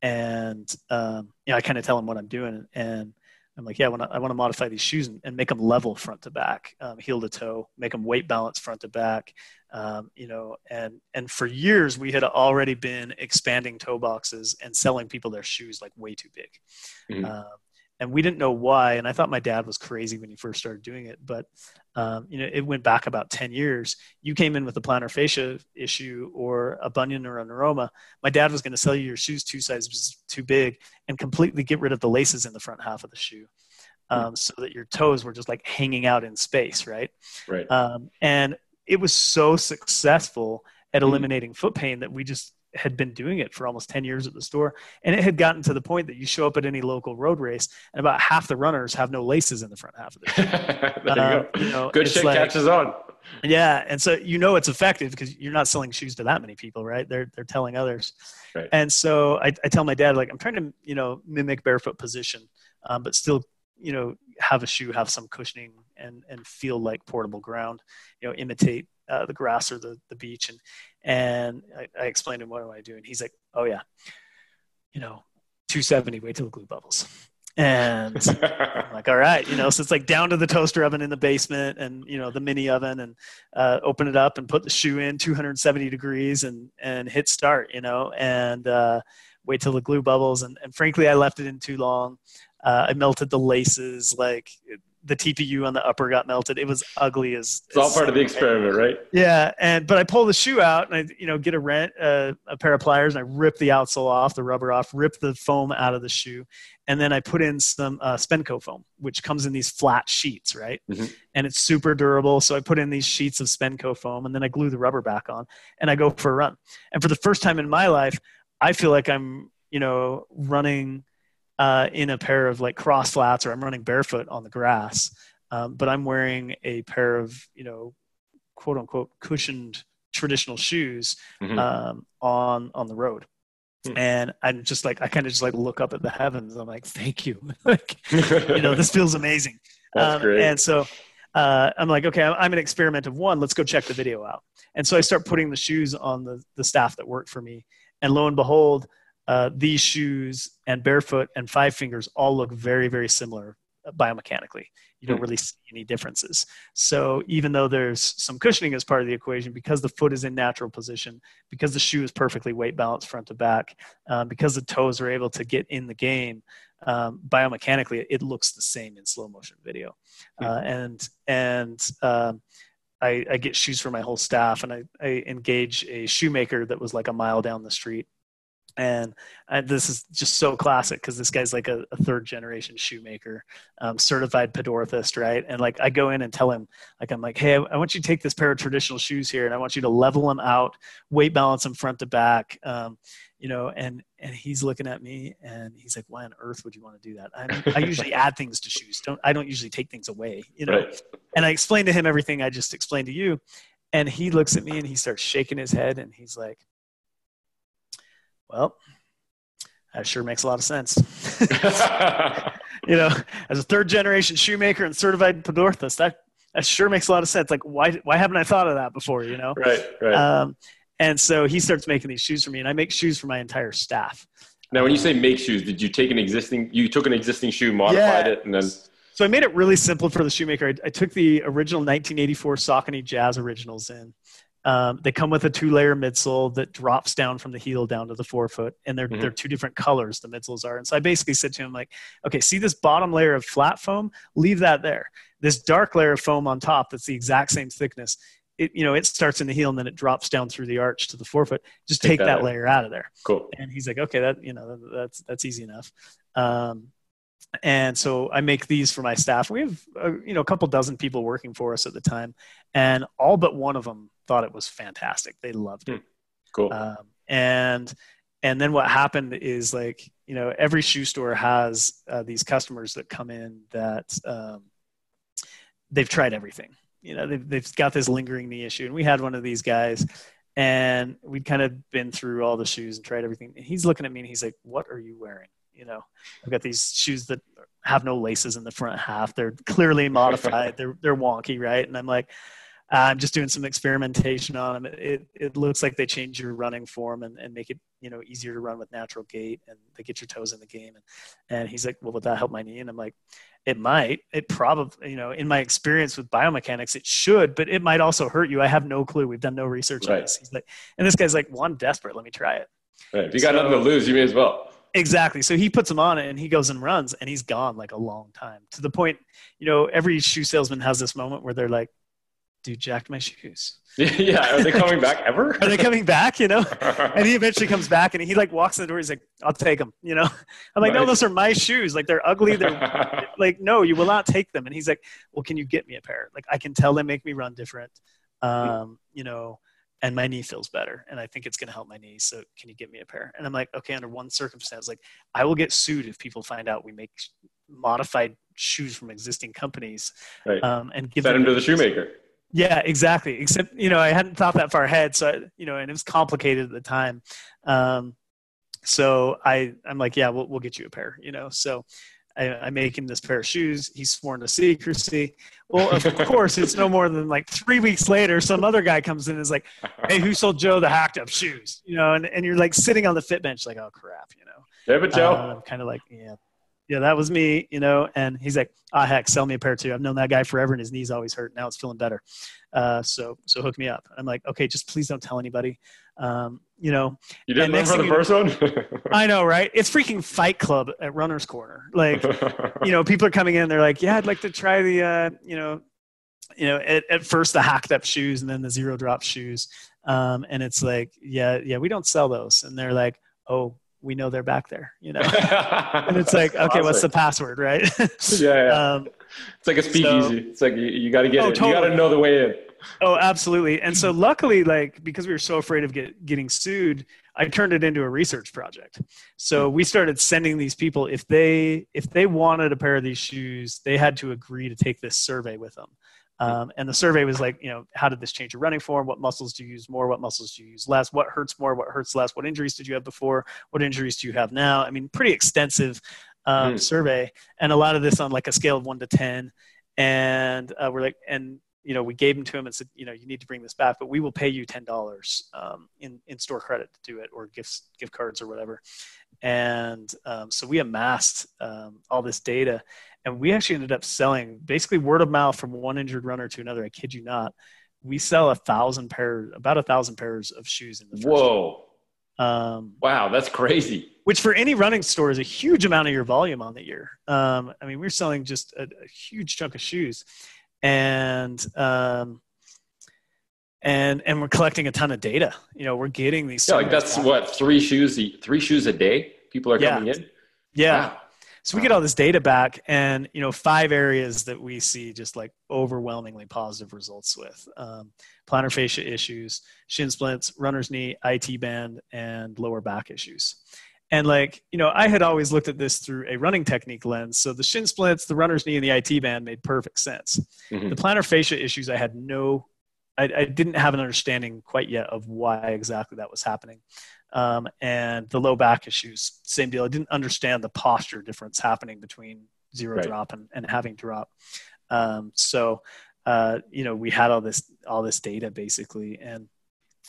And, um, you know, I kind of tell him what I'm doing. And I'm like, yeah, I want to, I want to modify these shoes and, and make them level front to back, um, heel to toe, make them weight balance front to back. Um, you know, and, and for years we had already been expanding toe boxes and selling people their shoes like way too big. Mhm. Um, and we didn't know why. And I thought my dad was crazy when he first started doing it, but um, you know, it went back about 10 years. You came in with a plantar fascia issue or a bunion or a neuroma. My dad was going to sell you your shoes two sizes too big and completely get rid of the laces in the front half of the shoe. Um, so that your toes were just like hanging out in space, right? Right. Um, and it was so successful at Mhm. eliminating foot pain that we just had been doing it for almost 10 years at the store. And it had gotten to the point that you show up at any local road race and about half the runners have no laces in the front half of their shoe. there you Uh, go. you know, Good shit like- catches on. Yeah, and so you know it's effective because you're not selling shoes to that many people, right? They're they're telling others. Right. And so I, I tell my dad like I'm trying to you know mimic barefoot position, um, but still you know have a shoe have some cushioning and and feel like portable ground, you know imitate uh, the grass or the the beach and and I, I explained to him what am I doing. He's like, oh yeah, you know, 270. Wait till the glue bubbles. And I'm like, all right, you know, so it's like down to the toaster oven in the basement and, you know, the mini oven and uh, open it up and put the shoe in 270 degrees and, and hit start, you know, and uh, wait till the glue bubbles. And, and frankly, I left it in too long. Uh, I melted the laces, like the TPU on the upper got melted. It was ugly as it's all part of the experiment, right? yeah, and but I pull the shoe out and I, you know, get a rent uh, a pair of pliers and I rip the outsole off, the rubber off, rip the foam out of the shoe, and then I put in some uh, Spenco foam, which comes in these flat sheets, right? Mhm. And it's super durable. So I put in these sheets of Spenco foam, and then I glue the rubber back on, and I go for a run. And for the first time in my life, I feel like I'm, you know, running uh, in a pair of like cross flats, or I'm running barefoot on the grass. Um, but I'm wearing a pair of, you know, quote unquote cushioned traditional shoes Mhm. um, on on the road. Hmm. And I'm just like I kind of just like look up at the heavens. I'm like, thank you. like, you know, this feels amazing. Um. And so uh, I'm like, okay, I'm I'm an experiment of one. Let's go check the video out. And so I start putting the shoes on the the staff that work for me. And lo and behold, uh, these shoes and barefoot and five fingers all look very very similar biomechanically. You don't Hmm. really see any differences. So even though there's some cushioning as part of the equation, because the foot is in natural position, because the shoe is perfectly weight balanced front to back, um, because the toes are able to get in the game, um, biomechanically it looks the same in slow motion video. Uh, and and um, I, I get shoes for my whole staff, and I, I engage a shoemaker that was like a mile down the street. And I, this is just so classic because this guy's like a, a third generation shoemaker, um, certified podorthist, right? And like I go in and tell him, like I'm like, hey, I, I want you to take this pair of traditional shoes here, and I want you to level them out, weight balance them front to back, um, you know. And and he's looking at me, and he's like, why on earth would you want to do that? I, I usually add things to shoes. Don't I don't usually take things away, you know. right. And I explained to him everything I just explained to you. And he looks at me and he starts shaking his head and he's like, Well, that sure makes a lot of sense. you know, as a third generation shoemaker and certified podorthist, that that sure makes a lot of sense. Like, why why haven't I thought of that before? You know, Right, right. um, and so he starts making these shoes for me, and I make shoes for my entire staff. now, when you say make shoes, did you take an existing? You took an existing shoe, modified Yeah. it, and then So I made it really simple for the shoemaker. I, I took the original 1984 Saucony Jazz originals in. Um, they come with a two-layer midsole that drops down from the heel down to the forefoot, and they're Mhm. they're two different colors. The midsoles are, and so I basically said to him like, okay, see this bottom layer of flat foam, leave that there. This dark layer of foam on top, that's the exact same thickness. It you know it starts in the heel and then it drops down through the arch to the forefoot. Just Take take, that that, layer out of there cool. and he's like okay that you know that's that's easy enough um, and so i make these for my staff we have uh, you know a couple dozen people working for us at the time and all but one of them thought it was fantastic. They loved it. Cool. um, and and then what happened is like you know every shoe store has uh, these customers that come in that um, they've tried everything. You know they've, they've got this lingering knee issue. And we had one of these guys and we'd kind of been through all the shoes and tried everything. And he's looking at me and he's like what are you wearing? You know i've got these shoes that have no laces in the front half. They're clearly modified. They're they're wonky right? And i'm like I'm just doing some experimentation on them. It, it, looks like they change your running form and, and make it, you know, easier to run with natural gait and they get your toes in the game. And, and he's like, well, would that help my knee? And I'm like, it might, it probably, you know, in my experience with biomechanics, it should, but it might also hurt you. I have no clue. We've done no research on Right. this. He's like, and this guy's like, well, I'm desperate. Let me try it. Right. If you got so- nothing to lose, you may as well. Exactly. So he puts them on and he goes and runs and he's gone like a long time to the point, you know, every shoe salesman has this moment where they're like, dude, jacked my shoes. yeah. Are they coming back ever? Are they coming back? You know? And he eventually comes back and he like walks in the door. He's like, I'll take them. You know? I'm like, no, those are my shoes. Like they're ugly. They're like, no, you will not take them. And he's like, well, can you get me a pair? Like I can tell they make me run different. Um, you know, and my knee feels better. And I think it's going to help my knee. So can you get me a pair? And I'm like, okay, under one circumstance, like I will get sued if people find out we make modified shoes from existing companies right. um, and give Send them him to the shoemaker. Yeah, exactly. Except, you know, I hadn't thought that far ahead. So, I, you know, and it was complicated at the time. Um, so I, I'm like, yeah, we'll, we'll get you a pair, you know? So I, I make him this pair of shoes. He's sworn to secrecy. Well, of course, it's no more than like three weeks later, some other guy comes in and is like, hey, who sold Joe the hacked up shoes? You know, and, and you're like sitting on the fit bench, like, oh crap, you know? But Joe. Uh, I'm kind of like, yeah, yeah, that was me, you know. And he's like, ah, heck, sell me a pair too. I've known that guy forever, and his knees always hurt. Now it's feeling better. Uh, so, so hook me up. I'm like, okay, just please don't tell anybody. Um, you know, you didn't next from the thing first one? I know, right? It's freaking Fight Club at Runner's Corner. Like, you know, people are coming in. They're like, yeah, I'd like to try the, uh, you know, you know, at, at first the hacked up shoes and then the zero drop shoes. Um, and it's like, yeah, yeah, we don't sell those. And they're like, oh, we know they're back there, you know. And it's like, okay, what's the password, right? yeah, yeah. um, it's like a speakeasy. it's like you, you got to get Oh, it. You got to know the way in. oh, absolutely. And so, luckily, like because we were so afraid of get, getting sued, I turned it into a research project. So we started sending these people if they if they wanted a pair of these shoes, they had to agree to take this survey with them. Um, and the survey was like, you know, how did this change your running form? What muscles do you use more? What muscles do you use less? What hurts more? What hurts less? What injuries did you have before? What injuries do you have now? I mean, pretty extensive um, Mm. survey, and a lot of this on like a scale of one to ten. And uh, we're like, and you know, we gave them to him and said, you know, you need to bring this back, but we will pay you ten dollars um, in in store credit to do it, or gifts, gift cards, or whatever. And um, so we amassed um, all this data, and we actually ended up selling basically word of mouth from one injured runner to another. I kid you not. We sell a thousand pairs, about a thousand pairs of shoes in the first. Whoa. Um, Wow, that's crazy. which for any running store is a huge amount of your volume on the year. Um, I mean, we're selling just a, a huge chunk of shoes, and um, and and we're collecting a ton of data. You know, we're getting these. Yeah, like that's what three shoes, a- three shoes a day. People are Yeah. coming in. Yeah. Wow. So we get all this data back, and you know, five areas that we see just like overwhelmingly positive results with: um, plantar fascia issues, shin splints, runner's knee, IT band, and lower back issues. And like you know, I had always looked at this through a running technique lens. So the shin splints, the runner's knee, and the IT band made perfect sense. Mhm. The plantar fascia issues, I had no, I, I didn't have an understanding quite yet of why exactly that was happening. Um, and the low back issues, same deal. I didn't understand the posture difference happening between zero Right. drop and, and having drop. Um, so, uh, you know, we had all this all this data basically, and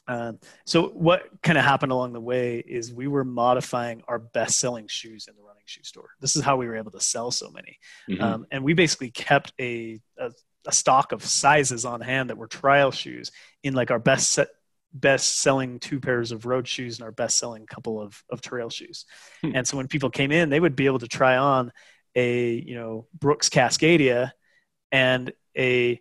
um, so what kind of happened along the way is we were modifying our best selling shoes in the running shoe store. This is how we were able to sell so many, Mhm. um, and we basically kept a, a a stock of sizes on hand that were trial shoes in like our best set best selling two pairs of road shoes and our best selling couple of, of trail shoes. Hmm. And so when people came in, they would be able to try on a, you know, Brooks Cascadia and a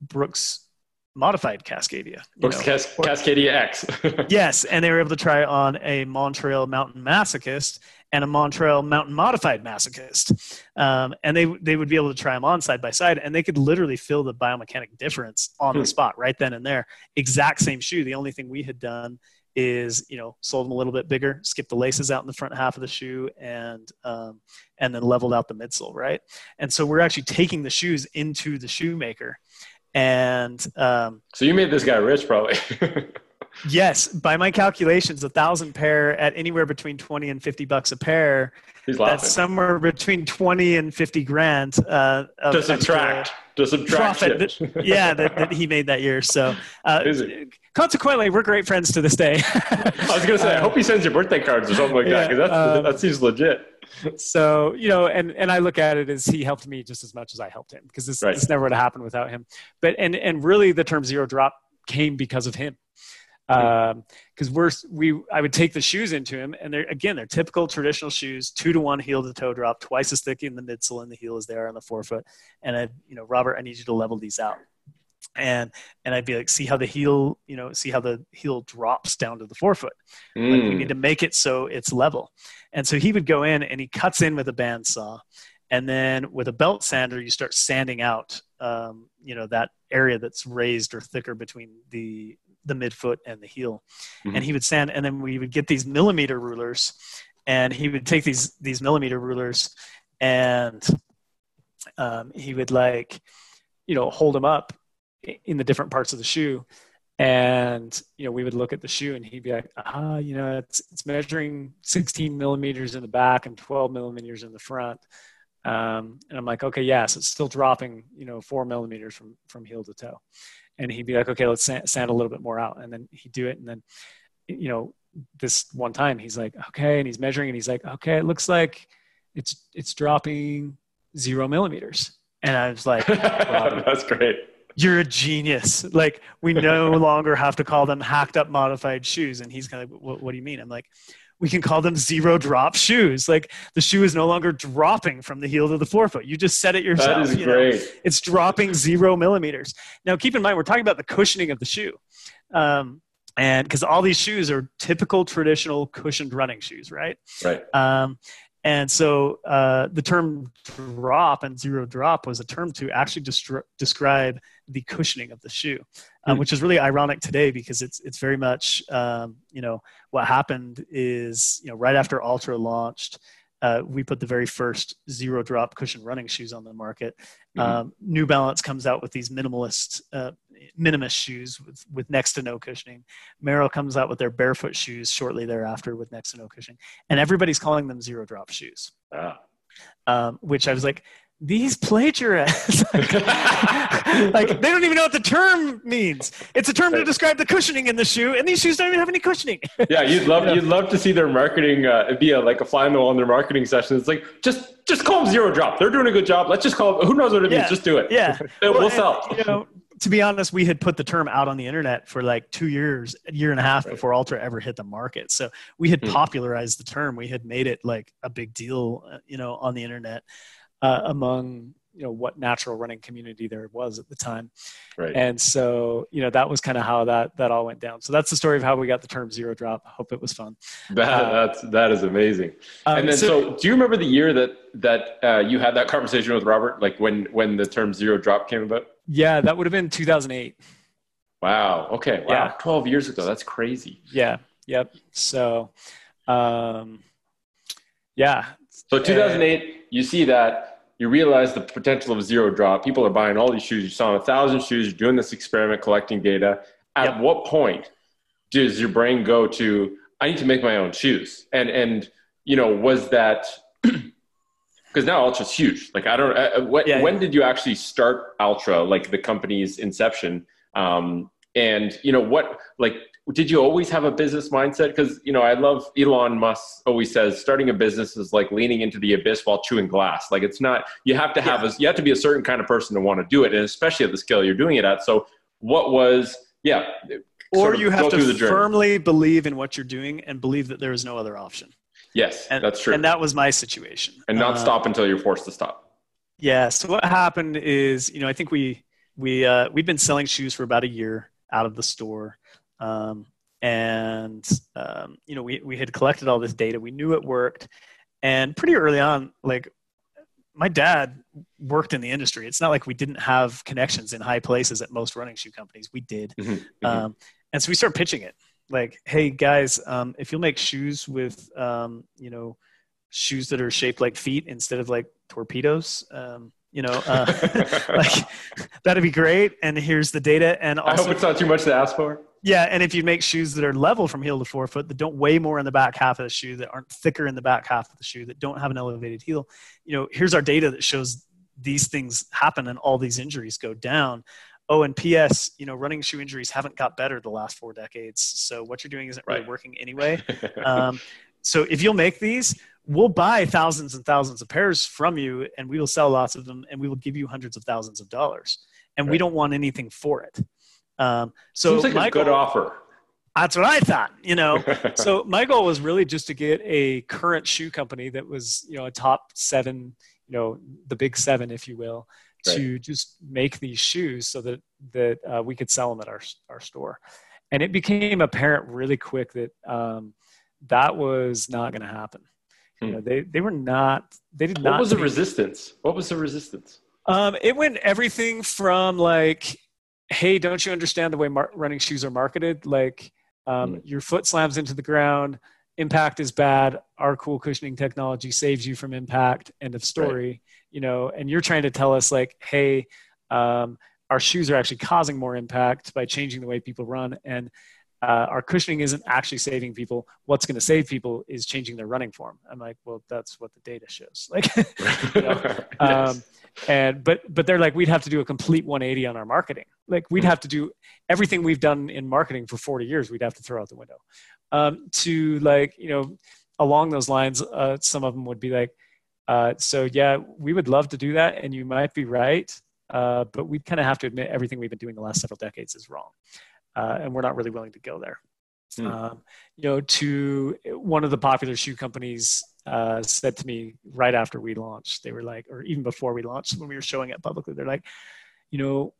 Brooks modified Cascadia. Brooks. Cas- Cascadia X. Yes, and they were able to try on a Montrail Mountain Masochist and a Montrail Mountain Modified Masochist, um, and they they would be able to try them on side by side, and they could literally feel the biomechanic difference on Hmm. the spot right then and there. Exact same shoe. The only thing we had done is you know sold them a little bit bigger, skipped the laces out in the front half of the shoe, and um, and then leveled out the midsole, right? And so we're actually taking the shoes into the shoemaker. And um, so you made this guy rich, probably. Yes, by my calculations, a thousand pair at anywhere between twenty and fifty bucks a pair. He's laughing. That's somewhere between twenty and fifty grand. Uh, of to subtract. To subtract profit. That, yeah, that, that he made that year. So, uh, consequently, we're great friends to this day. I was gonna say, I hope he sends you birthday cards or something like that, because um, that seems legit. so you know and and i look at it as he helped me just as much as i helped him because this, Right. this never would have happened without him but and and really the term zero drop came because of him because we're we i would take the shoes into him and they're again they're typical traditional shoes two to one heel to toe drop twice as thick in the midsole and the heel as they are on the forefoot and i you know robert i need you to level these out and and i'd be like see how the heel you know see how the heel drops down to the forefoot like we Mm. need to make it so it's level. And so he would go in and he cuts in with a bandsaw, and then with a belt sander you start sanding out, um, you know, that area that's raised or thicker between the the midfoot and the heel. Mhm. And he would sand, and then we would get these millimeter rulers, and he would take these these millimeter rulers, and um, he would like, you know, hold them up in the different parts of the shoe and you know we would look at the shoe and he'd be like ah you know it's it's measuring 16 millimeters in the back and 12 millimeters in the front um, and i'm like okay yes it's still dropping you know four millimeters from from heel to toe and he'd be like okay let's sand, sand a little bit more out and then he'd do it and then you know this one time he's like okay and he's measuring and he's like okay it looks like it's it's dropping zero millimeters and i was like That's great. you're a genius. Like we no longer have to call them hacked up modified shoes. And he's kind of, what, what do you mean? I'm like, we can call them zero drop shoes. Like the shoe is no longer dropping from the heel to the forefoot. You just said it yourself. That is you know? great. It's dropping zero millimeters. Now, keep in mind, we're talking about the cushioning of the shoe. Um, and because all these shoes are typical traditional cushioned running shoes, right? Right. Um, and so uh, the term drop and zero drop was a term to actually destri- describe the cushioning of the shoe, um, Hmm. which is really ironic today because it's it's very much um, you know what happened is you know right after Altra launched, uh, we put the very first zero drop cushion running shoes on the market. Mhm. Um, New Balance comes out with these minimalist uh, minimalist shoes with with next to no cushioning. Merrell comes out with their barefoot shoes shortly thereafter with next to no cushioning, and everybody's calling them zero drop shoes. Ah. Um, which I was like, these plagiarists, like, like, they don't even know what the term means. It's a term to describe the cushioning in the shoe, and these shoes don't even have any cushioning. Yeah, you'd love Yeah. you'd love to see their marketing uh, be a, like a fly on the wall in their marketing session. It's like just just call them zero drop. They're doing a good job. Let's just call. Them, who knows what it Yeah. means? Just do it. yeah, It Well, will and, sell. You know, to be honest, we had put the term out on the internet for like two years, a year and a half Right. before Altra ever hit the market. So we had Hmm. popularized the term. We had made it like a big deal, uh, you know, on the internet uh, among you know what natural running community there was at the time. Right. And so you know that was kind of how that that all went down. So that's the story of how we got the term zero drop. Hope it was fun. That uh, that's that is amazing. Um, and then, so, do you remember the year that that uh, you had that conversation with Robert? Like when when the term zero drop came about? Yeah, that would have been 2008. Wow. Okay. Wow. Yeah. Twelve years ago. That's crazy. Yeah. Yep. So, um, yeah. So 2008, you see that. You realize the potential of zero drop. People are buying all these shoes. You saw a thousand shoes. You're doing this experiment, collecting data. At Yep. what point does your brain go to? I need to make my own shoes. And and you know, was that because now Altra's huge. Like I don't. Uh, what, Yeah, when yeah. did you actually start Ultra? Like the company's inception. Um, and you know what? Like, did you always have a business mindset? Because you know, I love Elon Musk always says starting a business is like leaning into the abyss while chewing glass. Like it's not. You have to have a. You have to be a certain kind of person to want to do it, and especially at the scale you're doing it at. So, what was? Yeah. or you have to firmly believe in what you're doing and believe that there is no other option. Yes, And, that's true. And that was my situation. and not Uh, stop until you're forced to stop. Yeah. So what happened is, you know, I think we we uh, we've been selling shoes for about a year out of the store, um, and um, you know, we we had collected all this data. We knew it worked, and pretty early on, like my dad worked in the industry. It's not like we didn't have connections in high places at most running shoe companies. We did, Mhm, mhm. um, and so we started pitching it. Like, hey guys, um, if you'll make shoes with, um, you know, shoes that are shaped like feet instead of like torpedoes, um, you know, uh, like that'd be great. And here's the data. And I hope it's not too much to ask for. yeah, and if you make shoes that are level from heel to forefoot, that don't weigh more in the back half of the shoe, that aren't thicker in the back half of the shoe, that don't have an elevated heel, you know, here's our data that shows these things happen and all these injuries go down. Oh, and P.S. You know, running shoe injuries haven't got better the last four decades. So what you're doing isn't really Right. working anyway. Um, so if you'll make these, we'll buy thousands and thousands of pairs from you, and we will sell lots of them, and we will give you hundreds of thousands of dollars, and we don't want anything for it. Um, so Seems like my a good goal- offer. that's what I thought, you know. so my goal was really just to get a current shoe company that was, you know, a top seven, you know, the big seven, if you will, to just make these shoes so that that uh, we could sell them at our our store. And it became apparent really quick that um, that was not going to happen. You Hmm. know, they they were not. They did What not. What was the resistance? What was the resistance? um, it went everything from like, hey, don't you understand the way mar- running shoes are marketed? Like, um, Mm. your foot slams into the ground, impact is bad. Our cool cushioning technology saves you from impact. End of story. You know, and you're trying to tell us like, hey, um, our shoes are actually causing more impact by changing the way people run, and uh, our cushioning isn't actually saving people. What's going to save people is changing their running form. I'm like, well, that's what the data shows. Like, you know, Yes. um, and but but they're like we'd have to do a complete 180 on our marketing like we'd Hmm. have to do everything we've done in marketing for 40 years we'd have to throw out the window um, to like you know along those lines uh, some of them would be like uh, so yeah we would love to do that and you might be right uh, but we'd kind of have to admit everything we've been doing the last several decades is wrong uh, and we're not really willing to go there. Hmm. um, you know to one of the popular shoe companies uh, said to me right after we launched they were like or even before we launched when we were showing it publicly they're like you know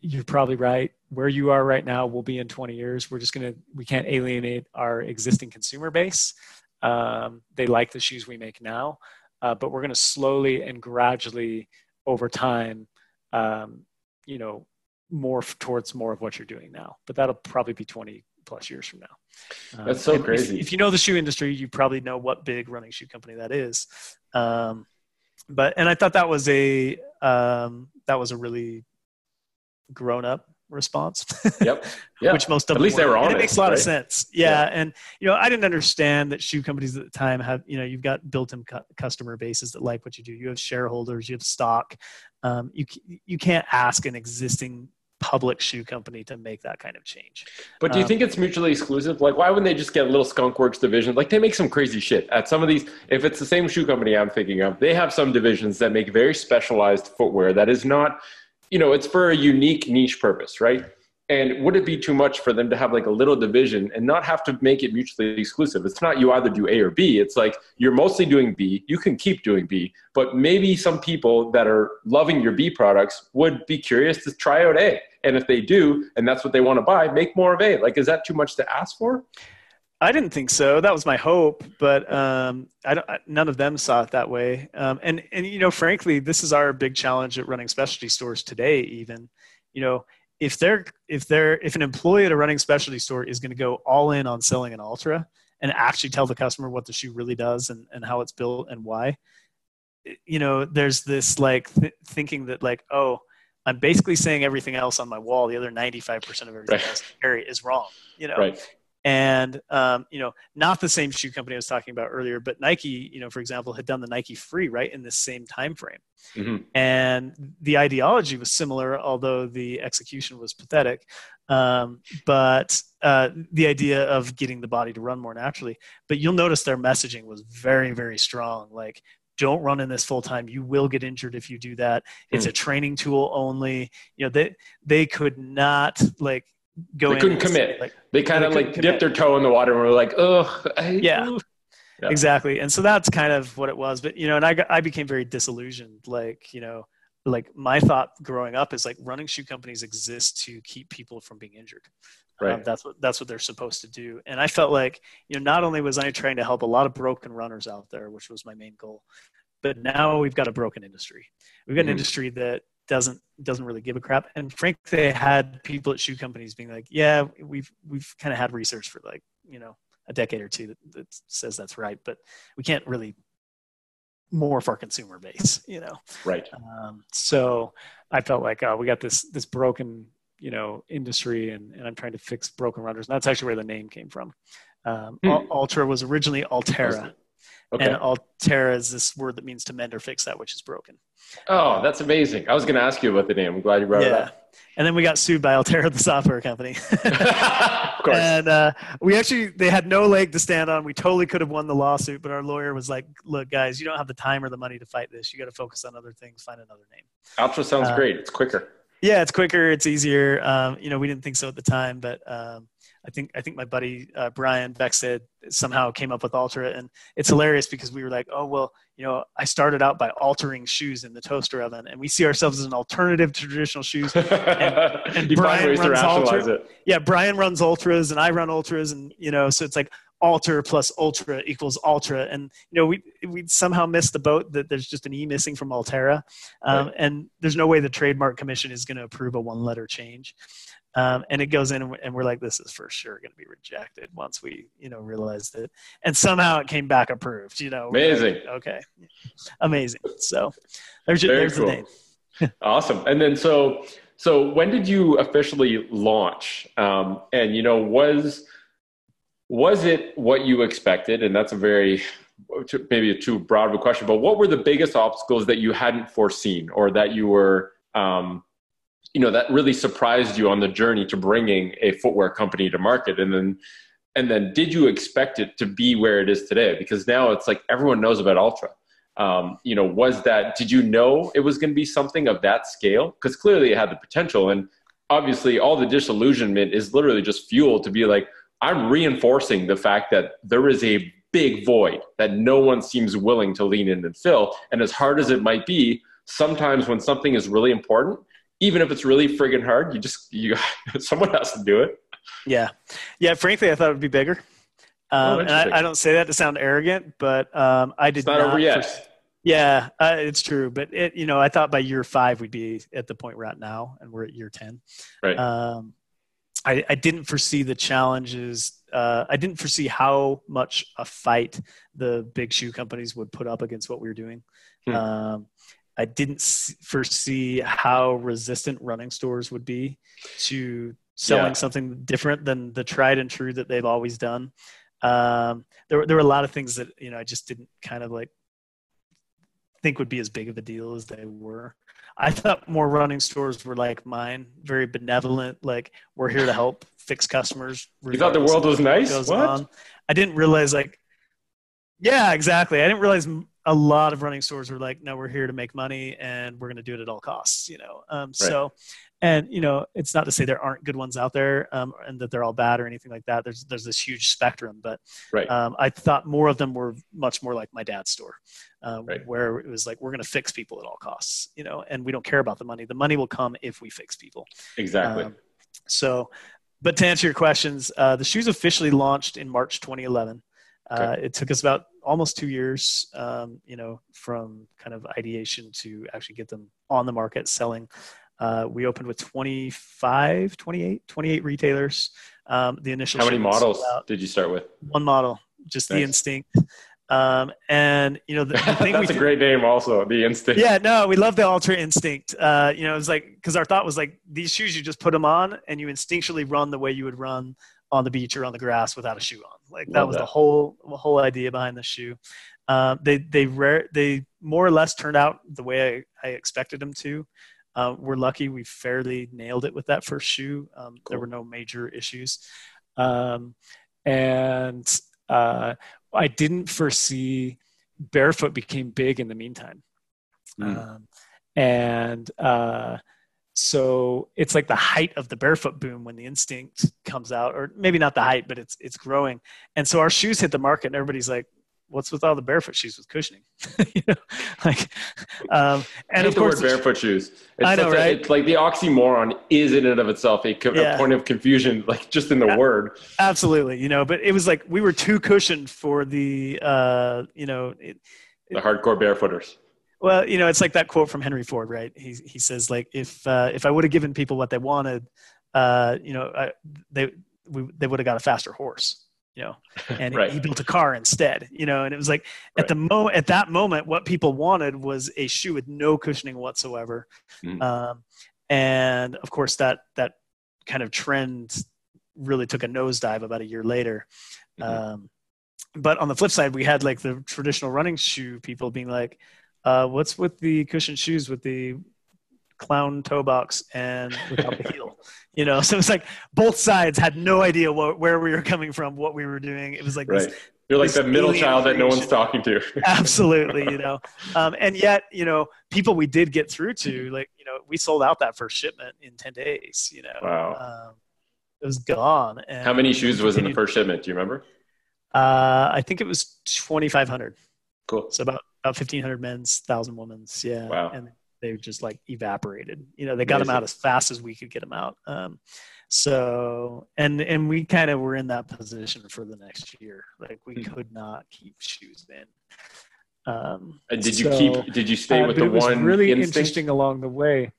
you're probably right. Where you are right now will be in 20 years. We're just going to we can't alienate our existing consumer base. Um, they like the shoes we make now uh, but we're going to slowly and gradually over time um, you know morph towards more of what you're doing now but that'll probably be 20 plus years from now Um, That's so and if- crazy. If, you know the shoe industry, you probably know what big running shoe company that is. Um, but and I thought that was a um, that was a really grown up response. Yep. Yeah. Which most of At them least they were And honest, It makes a lot of sense. Yeah, and you know, I didn't understand that shoe companies at the time have you know you've got built-in cu- customer bases that like what you do. You have shareholders, you have stock. Um, you you can't ask an existing public shoe company to make that kind of change. But do you Um, think it's mutually exclusive? Like, why wouldn't they just get a little Skunk Works division? Like, they make some crazy shit at some of these. If it's the same shoe company I'm thinking of, they have some divisions that make very specialized footwear that is not, you know, it's for a unique niche purpose, right? And would it be too much for them to have like a little division and not have to make it mutually exclusive? It's not you either do A or B. It's like you're mostly doing B. You can keep doing B, but maybe some people that are loving your B products would be curious to try out A. And if they do, and that's what they want to buy, make more of A. Like, is that too much to ask for? I didn't think so. That was my hope, but um, I don't, I- none of them saw it that way. Um, and and you know, frankly, this is our big challenge at running specialty stores today. Even, you know, if they're if they're if an employee at a running specialty store is going to go all in on selling an Altra and actually tell the customer what the shoe really does and and how it's built and why, you know, there's this like th- thinking that like oh. I'm basically saying everything else on my wall. The other 95% of everything Right. else I carry is wrong. You know, Right. And um, you know not the same shoe company i was talking about earlier but nike you know for example had done the nike free right in the same time frame hmm and the ideology was similar although the execution was pathetic. Um, but uh, the idea of getting the body to run more naturally but you'll notice their messaging was very very strong. Like don't run in this full time. You will get injured if you do that. It's Hmm. a training tool only. You know they they could not like go They couldn't commit. like, They kind of like dipped their toe in the water and were like, ugh. Yeah. ooh." Yeah. exactly and so that's kind of what it was but you know and i got, i became very disillusioned like you know like my thought growing up is like running shoe companies exist to keep people from being injured Um, Right. that's what that's what they're supposed to do and i felt like you know not only was i trying to help a lot of broken runners out there which was my main goal but now we've got a broken industry we've got an Mhm. industry that doesn't doesn't really give a crap and frankly I had people at shoe companies being like yeah we've we've kind of had research for like you know a decade or two that, that says that's right but we can't really morph our consumer base you know Right. um, so I felt like oh, we got this this broken you know industry, and, and I'm trying to fix broken runners. And that's actually where the name came from. Um, Hmm. Altra was originally Altera, Okay. and Altera is this word that means to mend or fix that which is broken. oh, that's amazing. I was going to ask you about the name. I'm glad you brought it up. yeah, and then we got sued by Altera, the software company. of course. and uh, we actually they had no leg to stand on. We totally could have won the lawsuit, but our lawyer was like, "Look, guys, you don't have the time or the money to fight this. You got to focus on other things. Find another name." Altra sounds uh, great. It's quicker. Yeah, it's quicker. It's easier. Um, you know, we didn't think so at the time, but um, I think I think my buddy uh, Brian Beckstead somehow came up with Altra, and it's hilarious because we were like, oh well, you know, I started out by altering shoes in the toaster oven, and we see ourselves as an alternative to traditional shoes. and you Brian runs rationalize Ultra. it. yeah, Brian runs ultras and I run ultras, and you know, so it's like alter plus ultra equals Altra, and you know, we we somehow missed the boat that there's just an e missing from Altera, um, Right. and there's no way the trademark commission is going to approve a one letter change. Um, and it goes in, and we're- and we're like, this is for sure going to be rejected once we, you know, realized it. And somehow it came back approved. You know, We're like, Amazing. okay, amazing. So there's, Very there's cool. the name. Awesome. And then so so when did you officially launch? Um, and you know was was it what you expected? And that's a very maybe a too broad of a question, but what were the biggest obstacles that you hadn't foreseen or that you were um, you know that really surprised you on the journey to bringing a footwear company to market. And then and then did you expect it to be where it is today? Because now it's like everyone knows about Altra. Um, you know was that did you know it was going to be something of that scale? Because clearly it had the potential. And obviously all the disillusionment is literally just fuel to be like i'm reinforcing the fact that there is a big void that no one seems willing to lean in and fill. And as hard as it might be sometimes when something is really important even if it's really friggin' hard you just you someone has to do it Yeah, yeah. Frankly, I thought it would be bigger. Um, Oh, and. I, I don't say that to sound arrogant, but um, I did it's not over yet yeah, uh, it's true. But it, you know, I thought by year five we'd be at the point we're at now, and we're at year ten. right Um, I, I didn't foresee the challenges. Uh, I didn't foresee how much a fight the big shoe companies would put up against what we were doing. Hmm. Um, I didn't foresee how resistant running stores would be to selling Yeah. something different than the tried and true that they've always done. Um, there, were- there were a lot of things that you know I just didn't kind of like think would be as big of a deal as they were. I thought more running stores were like mine, very benevolent, like we're here to help fix customers. you thought the world was nice what on. I didn't realize like, yeah, exactly. I didn't realize a lot of running stores were like, no, we're here to make money and we're going to do it at all costs, you know? Um, so, and you know, it's not to say there aren't good ones out there um, and that they're all bad or anything like that. There's, there's this huge spectrum, but right um, I thought more of them were much more like my dad's store, um, Right. where it was like we're going to fix people at all costs, you know, and we don't care about the money. The money will come if we fix people. exactly Um, so, but to answer your questions, uh, the shoes officially launched in March 2011. Uh, it took us about almost two years, um, you know, from kind of ideation to actually get them on the market selling. Uh, we opened with 25, 28, 28 retailers. Um, the initial how many models did you start with one model, just the instinct. Um, and you know, the, the thing we that's a great name also the instinct yeah, no, we love the Altra instinct. Uh, you know, it was like because our thought was like these shoes, you just put them on and you instinctually run the way you would run on the beach or on the grass without a shoe on. Like that Love was that. the whole the whole idea behind the shoe. Uh, they they rare they more or less turned out the way I, I expected them to. Uh, we're lucky we fairly nailed it with that first shoe. Um, There were no major issues, um, and uh, I didn't foresee barefoot became big in the meantime. Mm. Um, and uh, so it's like the height of the barefoot boom when the instinct comes out, or maybe not the height, but it's it's growing. And so our shoes hit the market, and everybody's like, "What's with all the barefoot shoes with cushioning?" you know, like, um, and of course, barefoot shoes. It's I know, such a- right? it's like the oxymoron is in and of itself a, co- a point of confusion, like just in the Yeah. word. absolutely, you know, but it was like we were too cushioned for the, uh, you know, it, The hardcore barefooters. Well, you know, it's like that quote from Henry Ford, right? He he says like if uh, if I would have given people what they wanted, uh, you know, I, they we, they would have got a faster horse, you know, and Right. he built a car instead, you know, and it was like at Right. the mo at that moment, what people wanted was a shoe with no cushioning whatsoever, Mhm. um, and of course that that kind of trend really took a nosedive about a year later. Mhm. Um, but on the flip side, we had like the traditional running shoe people being like, uh, "What's with the cushioned shoes with the clown toe box and without the heel?" You know, so it's like both sides had no idea what, where we were coming from, what we were doing. It was like Right. this You're like the middle child that no one's talking to. absolutely you know um, and yet you know people we did get through to like you know we sold out that first shipment in 10 days you know Wow. um, it was gone and How many shoes was in the first shipment? Do you remember? uh, i think it was 2500 Cool. so about about 1500 men's 1000 women's yeah Wow. and they just like evaporated you know they got them out as fast as we could get them out um, so and and we kind of were in that position for the next year like we Hmm. could not keep shoes in um, And did you so- keep? Did you stay uh, with the it was one really instinct? interesting along the way.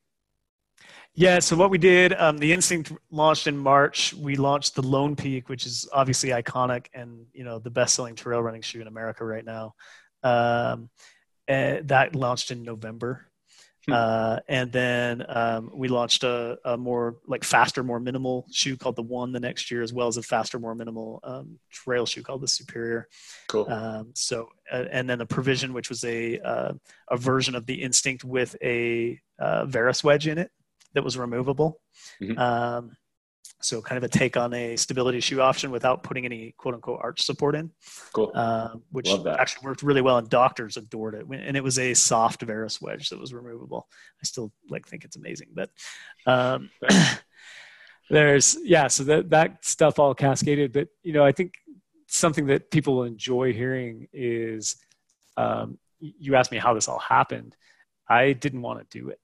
Yeah, so what we did, um, the Instinct launched in March. We launched the Lone Peak, which is obviously iconic and you know the best-selling trail running shoe in America right now. Um, and that launched in November, Hmm. uh, and then um, we launched a, a more like faster, more minimal shoe called the One the next year, as well as a faster, more minimal um, trail shoe called the Superior. Cool. Um, so, uh, and then the provision, which was a uh, a version of the Instinct with a uh, Varus wedge in it that was removable. Mhm. So, kind of a take on a stability shoe option without putting any quote unquote arch support in, cool. um, which actually worked really well, and doctors adored it. And it was a soft Varus wedge that was removable. I still like think it's amazing, but um, there's yeah. So that that stuff all cascaded, but you know, I think something that people will enjoy hearing is um, you asked me how this all happened. I didn't want to do it.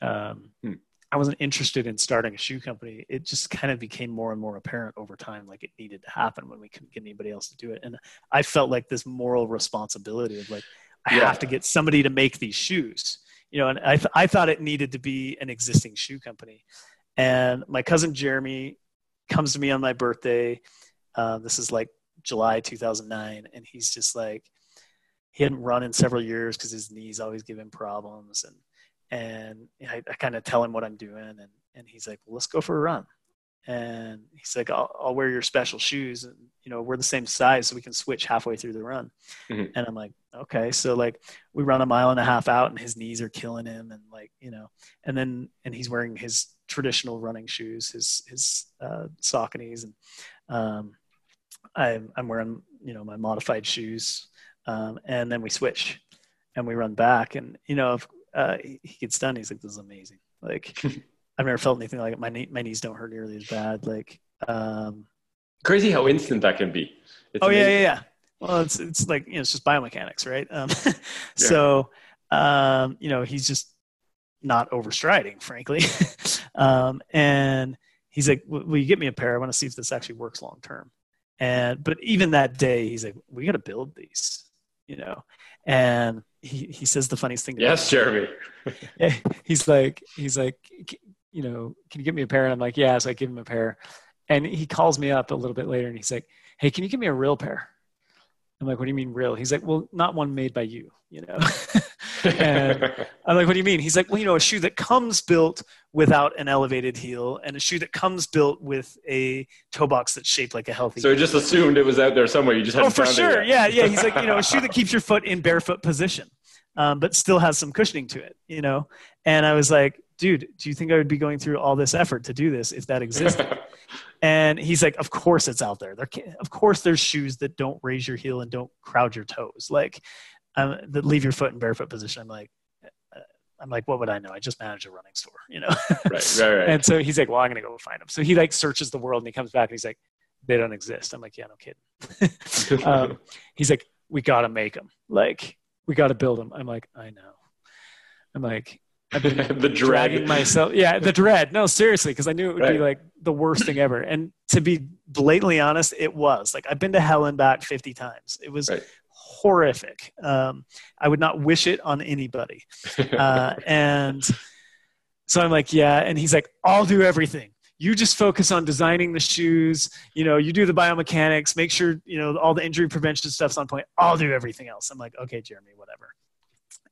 Um, Hmm. I wasn't interested in starting a shoe company. It just kind of became more and more apparent over time, like it needed to happen when we couldn't get anybody else to do it. And I felt like this moral responsibility of like, I Yeah. have to get somebody to make these shoes, you know. And I, th- I thought it needed to be an existing shoe company. And my cousin Jeremy comes to me on my birthday. Uh, this is like July 2009, and he's just like, he hadn't run in several years because his knees always give him problems, and and I, I kind of tell him what I'm doing, and and he's like, well, let's go for a run, and he's like, I'll, I'll wear your special shoes, and you know we're the same size, so we can switch halfway through the run, Mhm. and I'm like, okay, so like we run a mile and a half out, and his knees are killing him, and like you know, and then and he's wearing his traditional running shoes, his his uh, Sauconys, and um, I'm I'm wearing you know my modified shoes, um, and then we switch, and we run back, and you know if uh, he he gets done, he's like, "This is amazing." Like I've never felt anything like it. My knee, my knees don't hurt nearly as bad. Like um, Crazy how instant that can be. It's oh yeah, amazing. yeah, yeah. Well, it's it's like you know it's just biomechanics, right? Um, so um, you know he's just not overstriding, frankly. um, and he's like, "Will you get me a pair? I want to see if this actually works long term." And but even that day, he's like, "We got to build these," you know. And he he says the funniest thing. Yes, Jeremy. he's like he's like you know can you give me a pair? And i'm like yeah. So i give him a pair. And he calls me up a little bit later and he's like hey can you give me a real pair? I'm like what do you mean real? He's like well not one made by you you know And I'm like, what do you mean? He's like, well, you know, a shoe that comes built without an elevated heel and a shoe that comes built with a toe box that's shaped like a healthy. So he just assumed it was out there somewhere. You just had oh, for sure. Yeah. Yeah. He's like, you know, a shoe that keeps your foot in barefoot position, um, but still has some cushioning to it, you know? And I was like, dude, do you think I would be going through all this effort to do this if that existed? and he's like, of course it's out there. There, can, of course, there's shoes that don't raise your heel and don't crowd your toes, like um, that leave your foot in barefoot position. I'm like, uh, I'm like, what would I know? I just manage a running store, you know. right, right, right. And so he's like, well, I'm gonna go find them. So he like searches the world and he comes back and he's like, they don't exist. I'm like, yeah, no kidding. um, he's like, we gotta make them. Like, we gotta build them. I'm like, I know. I'm like, I've been the dread. dragging myself. Yeah, the dread. No, seriously, because I knew it would Right. be like the worst thing ever. And to be blatantly honest, it was. Like I've been to hell and back 50 times. It was Right. Horrific. Um, I would not wish it on anybody. Uh, and so I'm like, yeah. And he's like, I'll do everything. You just focus on designing the shoes. You know, you do the biomechanics. Make sure you know all the injury prevention stuff's on point. I'll do everything else. I'm like, okay, Jeremy, whatever.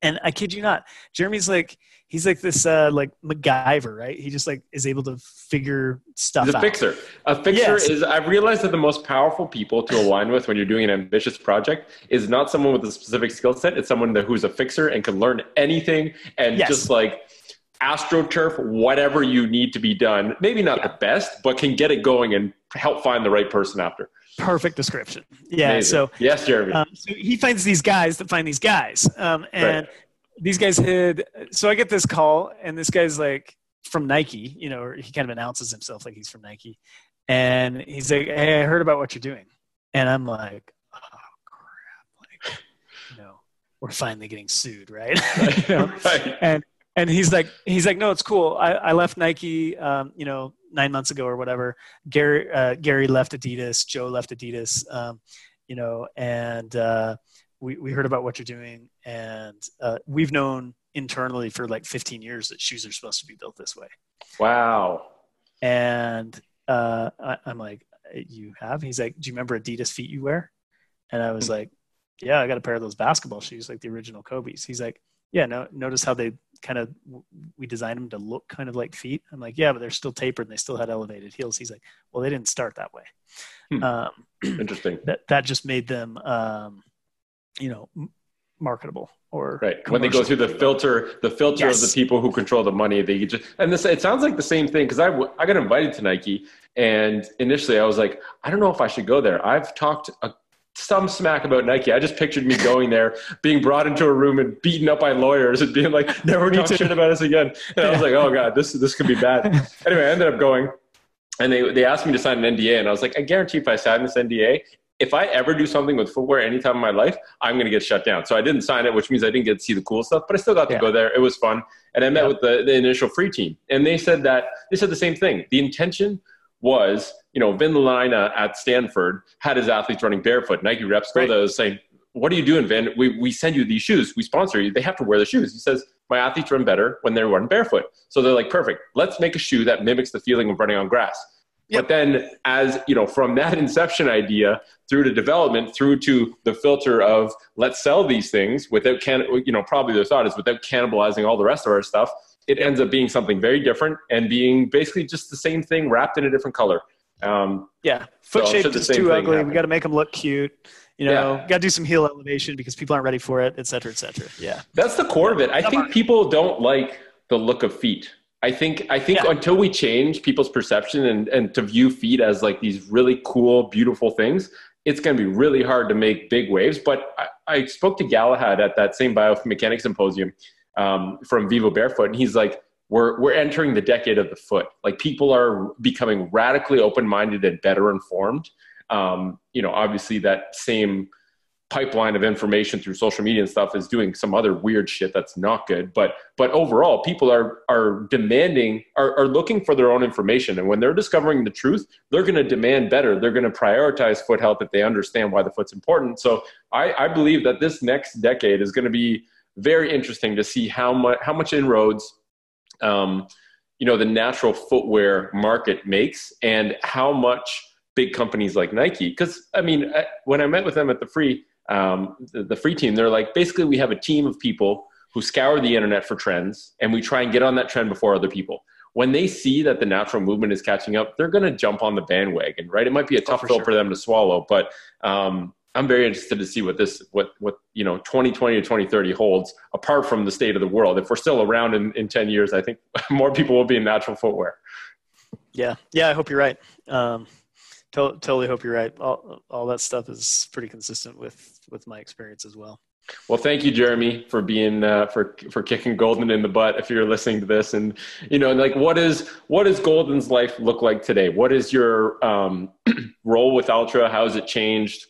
And I kid you not, Jeremy's like he's like this uh, like MacGyver, right? He just like is able to figure stuff He's a out. fixer. A fixer Yes. is, I've realized that the most powerful people to align with when you're doing an ambitious project is not someone with a specific skill set. It's someone that, who's a fixer and can learn anything and Yes. just like astroturf whatever you need to be done. Maybe not the best, but can get it going and help find the right person after. Perfect description. Yeah. Amazing. So yes, Jeremy. Um, so he finds these guys that find these guys. Um, and Right. these guys had, so I get this call, and this guy's like from Nike, you know, or he kind of announces himself like he's from Nike. And he's like, Hey, I heard about what you're doing. And I'm like, Oh, crap. Like, you know, we're finally getting sued, right? You know? right. and and he's like he's like no it's cool. I, I left nike um, you know nine months ago or whatever. Gary uh, gary left adidas. Joe left adidas um, you know and uh, we, we heard about what you're doing. And uh, we've known internally for like 15 years that shoes are supposed to be built this way. Wow. and uh, I, i'm like you have? He's like do you remember adidas feet you wear? And i was like yeah i got a pair of those basketball shoes like the original kobe's. He's like yeah no notice how they kind of we designed them to look kind of like feet i'm like yeah but they're still tapered and they still had elevated heels he's like well they didn't start that way Hmm. um, Interesting. that that just made them um, you know marketable or Right. When they go through the filter, the filter of the people who control the money, they just and this it sounds like the same thing because I w- I got invited to Nike and initially I was like I don't know if I should go there. I've talked a, some smack about Nike. I just pictured me going there, being brought into a room and beaten up by lawyers and being like, "Never talk shit about us again." And I was like, "Oh god, this this could be bad." anyway, I ended up going, and they they asked me to sign an NDA, and I was like, "I guarantee if I sign this NDA." If I ever do something with footwear anytime in my life, I'm going to get shut down. So I didn't sign it, which means I didn't get to see the cool stuff, but I still got to Yeah. go there. It was fun. And I met Yeah. with the, the initial free team. And they said that, they said the same thing. The intention was, you know, Vin Lananna uh, at Stanford had his athletes running barefoot. Nike reps go Right. there saying, what are you doing, Vin? We, we send you these shoes. We sponsor you. They have to wear the shoes. He says, my athletes run better when they're running barefoot. So they're like, perfect. Let's make a shoe that mimics the feeling of running on grass. But then, as you know, from that inception idea through to development, through to the filter of let's sell these things without can, you know, probably the thought is without cannibalizing all the rest of our stuff. It ends up being something very different and being basically just the same thing wrapped in a different color. Um, yeah foot So shape is too ugly we got to make them look cute you know Yeah. got to do some heel elevation because people aren't ready for it et cetera et cetera yeah That's the core of it. I think people don't like the look of feet. I think I think Yeah. until we change people's perception and, and to view feet as like these really cool, beautiful things, it's going to be really hard to make big waves. But I, I spoke to Galahad at that same biomechanics symposium um, from Vivo Barefoot, and he's like, "We're we're entering the decade of the foot. Like people are becoming radically open-minded and better informed. Um, you know, obviously that same." pipeline of information through social media and stuff is doing some other weird shit that's not good but but overall people are are demanding are, are looking for their own information and when they're discovering the truth they're going to demand better they're going to prioritize foot health if they understand why the foot's important so i i believe that this next decade is going to be very interesting to see how much how much inroads um, you know the natural footwear market makes and how much big companies like Nike because I mean I- when I met with them at the free um, the, the free team they're like basically we have a team of people who scour the internet for trends and we try and get on that trend before other people when they see that the natural movement is catching up they're going to jump on the bandwagon right it might be a tough Oh, for pill sure. for them to swallow but um, i'm very interested to see what this what what you know 2020 to 2030 holds apart from the state of the world if we're still around in, in 10 years i think more people will be in natural footwear Yeah, yeah. I hope you're right. Um, to- totally hope you're right. All all that stuff is pretty consistent with with my experience as well. Well, thank you, Jeremy, for being uh, for for kicking Golden in the butt. If you're listening to this, and you know, like, what is what does Golden's life look like today? What is your um, role with Altra? How has it changed?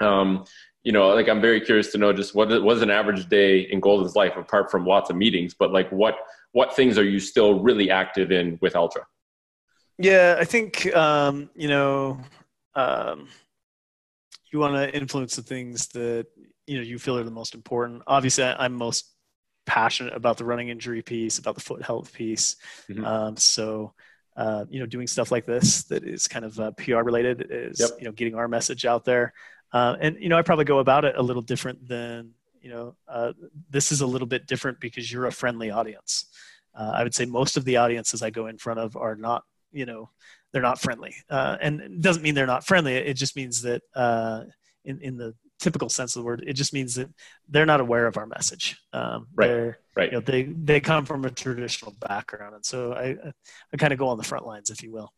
Um, you know, like, I'm very curious to know just what was an average day in Golden's life, apart from lots of meetings. But like, what what things are you still really active in with Altra? Yeah, I think um, you know um, you want to influence the things that you know you feel are the most important. Obviously, I, I'm most passionate about the running injury piece, about the foot health piece. Mhm. Um, so uh, you know, doing stuff like this that is kind of uh, PR related is Yep. you know getting our message out there. Uh, and you know, I probably go about it a little different than you know. Uh, this is a little bit different because you're a friendly audience. Uh, I would say most of the audiences I go in front of are not you know they're not friendly uh, and it doesn't mean they're not friendly it just means that uh, in, in the typical sense of the word it just means that they're not aware of our message um, Right, right. you know, they they come from a traditional background and so i, I kind of go on the front lines if you will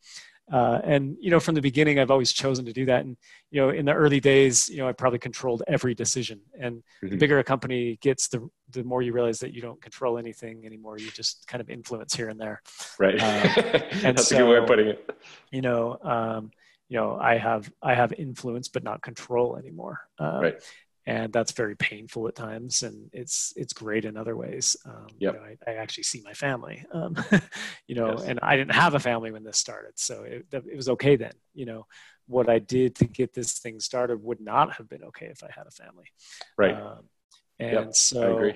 uh, and you know from the beginning i've always chosen to do that and you know in the early days you know i probably controlled every decision and the Mhm. bigger a company gets the the more you realize that you don't control anything anymore you just kind of influence here and there Right. Um, and That's a good way of putting it. you know um, you know i have i have influence but not control anymore um, Right. And that's very painful at times and it's it's great in other ways um, you know, I, I actually see my family um, you know Yes. and i didn't have a family when this started so it, it was okay then you know what i did to get this thing started would not have been okay if i had a family Right. um, and Yep, so I agree.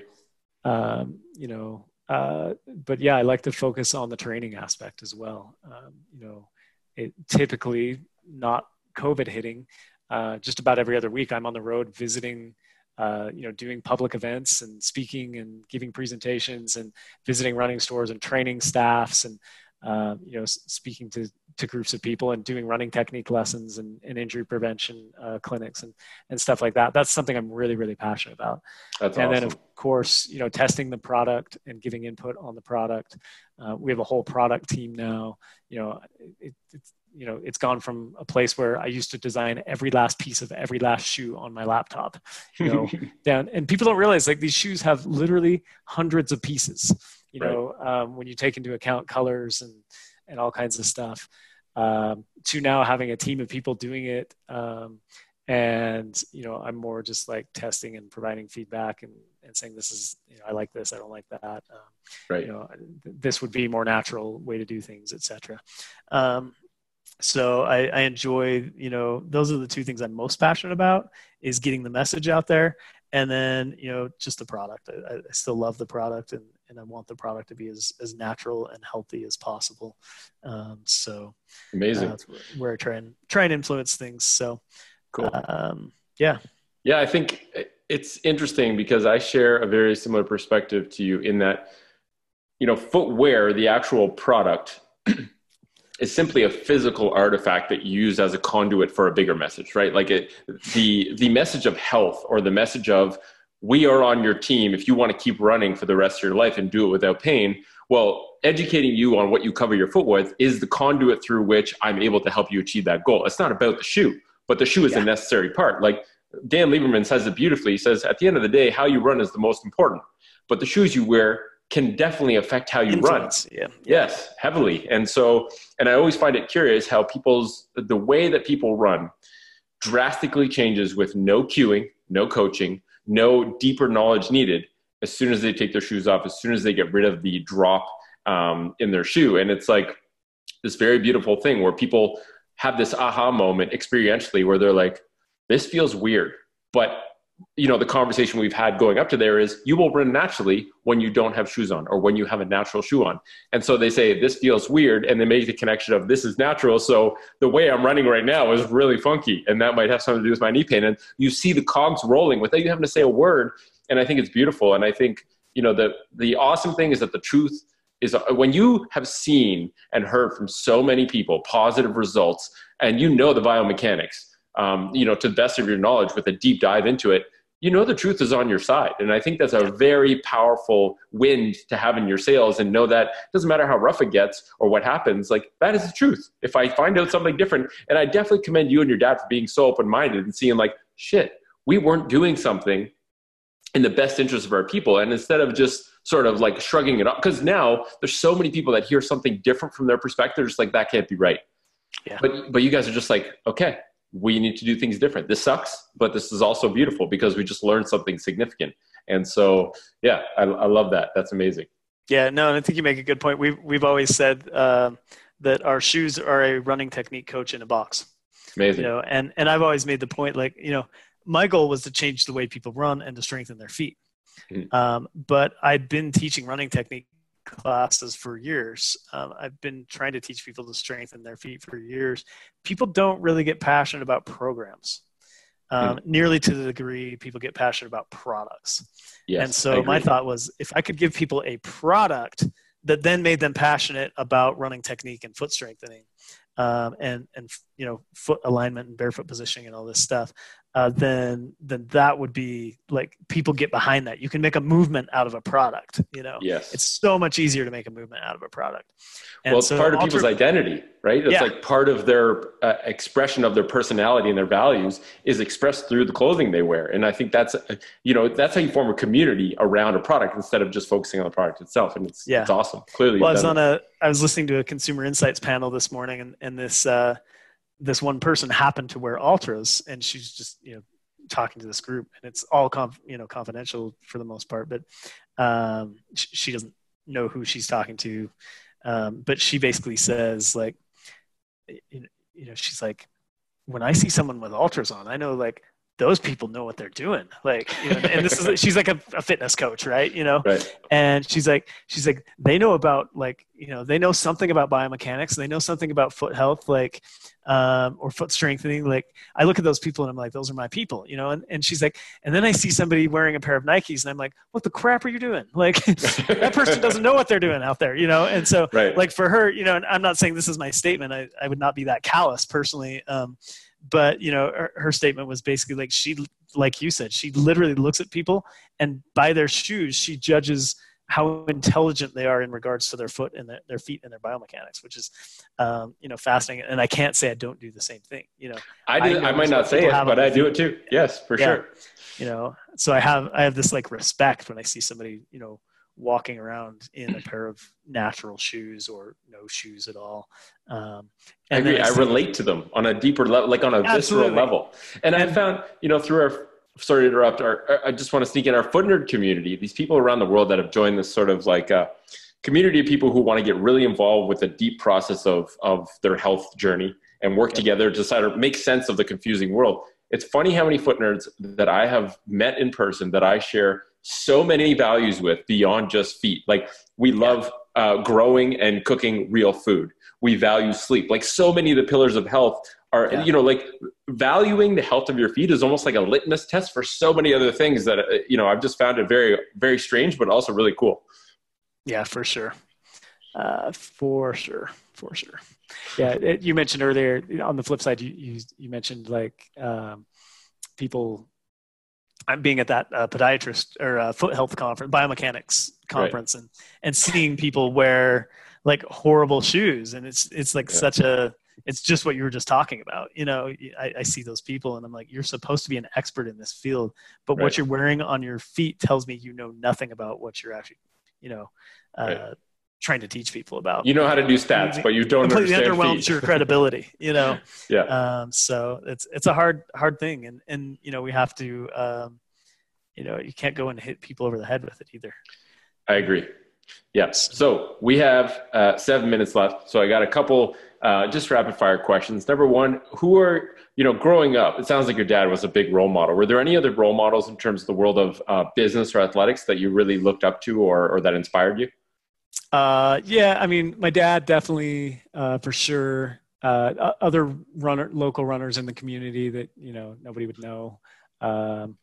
um, you know uh, but yeah i like to focus on the training aspect as well um, you know it typically not covid hitting uh, just about every other week i'm on the road visiting uh, you know doing public events and speaking and giving presentations and visiting running stores and training staffs and uh, you know speaking to to groups of people and doing running technique lessons and, and injury prevention uh, clinics and and stuff like that. That's something i'm really really passionate about. That's and awesome. then of course you know testing the product and giving input on the product. Uh, we have a whole product team now. You know it, it's you know it's gone from a place where i used to design every last piece of every last shoe on my laptop you know down and people don't realize like these shoes have literally hundreds of pieces you Right. know um, when you take into account colors and and all kinds of stuff um, to now having a team of people doing it um, and you know i'm more just like testing and providing feedback and, and saying this is you know i like this i don't like that um, right. you know th- this would be a more natural way to do things etc um, so I, I enjoy you know those are the two things i'm most passionate about is getting the message out there. And then you know just the product. I, I still love the product and, and i want the product to be as, as natural and healthy as possible. Um, so Amazing. that's where, where i try and try and influence things. So cool. um, yeah. Yeah, I think it's interesting because I share a very similar perspective to you in that, you know, footwear, the actual product, is simply a physical artifact that you use as a conduit for a bigger message, right? Like it, the the message of health or the message of we are on your team if you want to keep running for the rest of your life and do it without pain. Well, educating you on what you cover your foot with is the conduit through which I'm able to help you achieve that goal. It's not about the shoe, but the shoe is Yeah. a necessary part. Like Dan Lieberman says it beautifully. He says, at the end of the day, how you run is the most important, but the shoes you wear can definitely affect how you run. Influence, yeah Yes, heavily. And so, and I always find it curious how people's, the way that people run drastically changes with no cueing, no coaching, no deeper knowledge needed as soon as they take their shoes off, as soon as they get rid of the drop um, in their shoe. And it's like this very beautiful thing where people have this aha moment experientially where they're like, this feels weird. But you know, the conversation we've had going up to there is you will run naturally when you don't have shoes on or when you have a natural shoe on. And so they say this feels weird and they make the connection of this is natural. So the way I'm running right now is really funky and that might have something to do with my knee pain. And you see the cogs rolling without you having to say a word. And I think it's beautiful. And I think you know the the awesome thing is that the truth is uh, when you have seen and heard from so many people positive results and you know the biomechanics um, you know to the best of your knowledge with a deep dive into it you know the truth is on your side. And i think that's a very powerful wind to have in your sails and know that it doesn't matter how rough it gets or what happens like that is the truth. If i find out something different and i definitely commend you and your dad for being so open-minded and seeing like shit we weren't doing something in the best interest of our people. And instead of just sort of like shrugging it off because now there's so many people that hear something different from their perspective just like that can't be right. Yeah. but but you guys are just like okay we need to do things different this sucks but this is also beautiful because we just learned something significant and so yeah i, I love that that's amazing Yeah, no, and I think you make a good point. We've we've always said um, that our shoes are a running technique coach in a box. amazing You know, and and I've always made the point, like you know, my goal was to change the way people run and to strengthen their feet. Mhm. Um, but I'd been teaching running technique classes for years. Um, I've been trying to teach people to strengthen their feet for years. People don't really get passionate about programs. Um, Nearly to the degree people get passionate about products. yes and so my thought was if I could give people a product that then made them passionate about running technique and foot strengthening, um, and and you know foot alignment and barefoot positioning and all this stuff, uh, then then that would be like people get behind that. You can make a movement out of a product. You know, yes it's so much easier to make a movement out of a product. And well it's so part of people's identity right it's Yeah. like part of their uh, expression of their personality and their values is expressed through the clothing they wear and i think that's uh, you know that's how you form a community around a product instead of just focusing on the product itself and it's, Yeah. it's awesome clearly well, I was on it. a I was listening to a consumer insights panel this morning, and and this uh, this one person happened to wear Altras, and she's just you know talking to this group, and it's all conf, you know confidential for the most part, but um, sh- she doesn't know who she's talking to, um, but she basically says like, you know, she's like, when I see someone with Altras on, I know like those people know what they're doing, like, you know, and this is she's like a, a fitness coach, right? You know, right. And she's like she's like they know about like you know they know something about biomechanics. And they know something about foot health like um, or foot strengthening. Like i look at those people and i'm like those are my people you know? And, and she's like and then i see somebody wearing a pair of nikes and i'm like what the crap are you doing? Like that person doesn't know what they're doing out there you know? And so right. like for her you know and i'm not saying this is my statement. I, I would not be that callous personally um, but you know her, her statement was basically like she like you said she literally looks at people and by their shoes she judges how intelligent they are in regards to their foot and their, their feet and their biomechanics which is um, you know fascinating. And i can't say i don't do the same thing you know. I did I i, might not say it but i do it too. Yes for Yeah. sure. You know so i have i have this like respect when i see somebody you know walking around in a pair of natural shoes or no shoes at all um, I and agree. I see- relate to them on a deeper level, like on a visceral level. And I found, you know, through our, sorry to interrupt, our, I just want to sneak in our foot nerd community, these people around the world that have joined this sort of like uh, community of people who want to get really involved with the deep process of, of their health journey and work together to try to make sense of the confusing world. It's funny how many foot nerds that I have met in person that I share so many values with beyond just feet. Like we love uh, growing and cooking real food. We value sleep. Like so many of the pillars of health are, Yeah. you know, like valuing the health of your feet is almost like a litmus test for so many other things that, uh, you know, I've just found it very, very strange, but also really cool. Yeah, for sure. Uh, for sure, for sure. Yeah, it, you mentioned earlier. On the flip side, you you, you mentioned like um, people. I'm being at that uh, podiatrist or uh, foot health conference, biomechanics conference, and and seeing people wear like horrible shoes, and it's it's like Yeah. such a. It's just what you were just talking about. You know, I, I see those people, and I'm like, you're supposed to be an expert in this field, but Right. what you're wearing on your feet tells me you know nothing about what you're actually, you know, uh, Right. Trying to teach people about. You know how to do stats, but you don't completely underwhelms your credibility. You know, Yeah. um, so it's it's a hard hard thing, and and you know we have to, um, you know, you can't go and hit people over the head with it either. I agree. Yes. So we have uh, seven minutes left. So I got a couple uh, just rapid fire questions. Number one, who are, you know, growing up, it sounds like your dad was a big role model. Were there any other role models in terms of the world of uh, business or athletics that you really looked up to or, or that inspired you? Uh, yeah, I mean, my dad definitely, uh, for sure. Uh, other runner, local runners in the community that you know nobody would know. Um,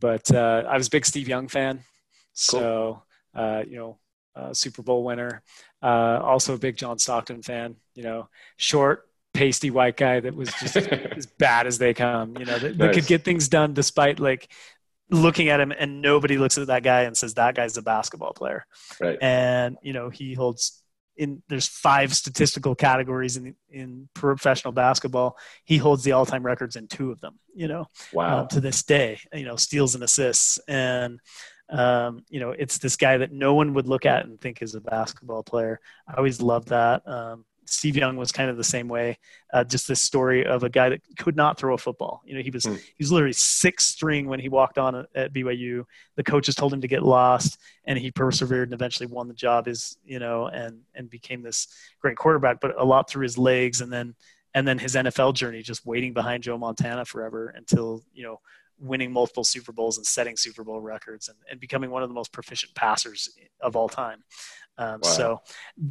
but uh, I was a big Steve Young fan, so uh, you know, uh, Super Bowl winner. Uh, also a big John Stockton fan. You know, short, pasty white guy that was just as bad as they come. You know, that, that could get things done despite like looking at him and nobody looks at that guy and says that guy's a basketball player. Right. And you know, he holds in there's five statistical categories in in professional basketball. He holds the all-time records in two of them. You know, wow. Um, to this day, you know, steals and assists, and um, you know, it's this guy that no one would look at and think is a basketball player. I always loved that. Um, Steve Young was kind of the same way. Uh, just this story of a guy that could not throw a football. You know, he was mm. he was literally six string when he walked on at BYU. The coaches told him to get lost, and he persevered and eventually won the job. Is you know, and and became this great quarterback. But a lot through his legs, and then and then his NFL journey, just waiting behind Joe Montana forever until you know winning multiple Super Bowls and setting Super Bowl records and, and becoming one of the most proficient passers of all time. Um, wow. So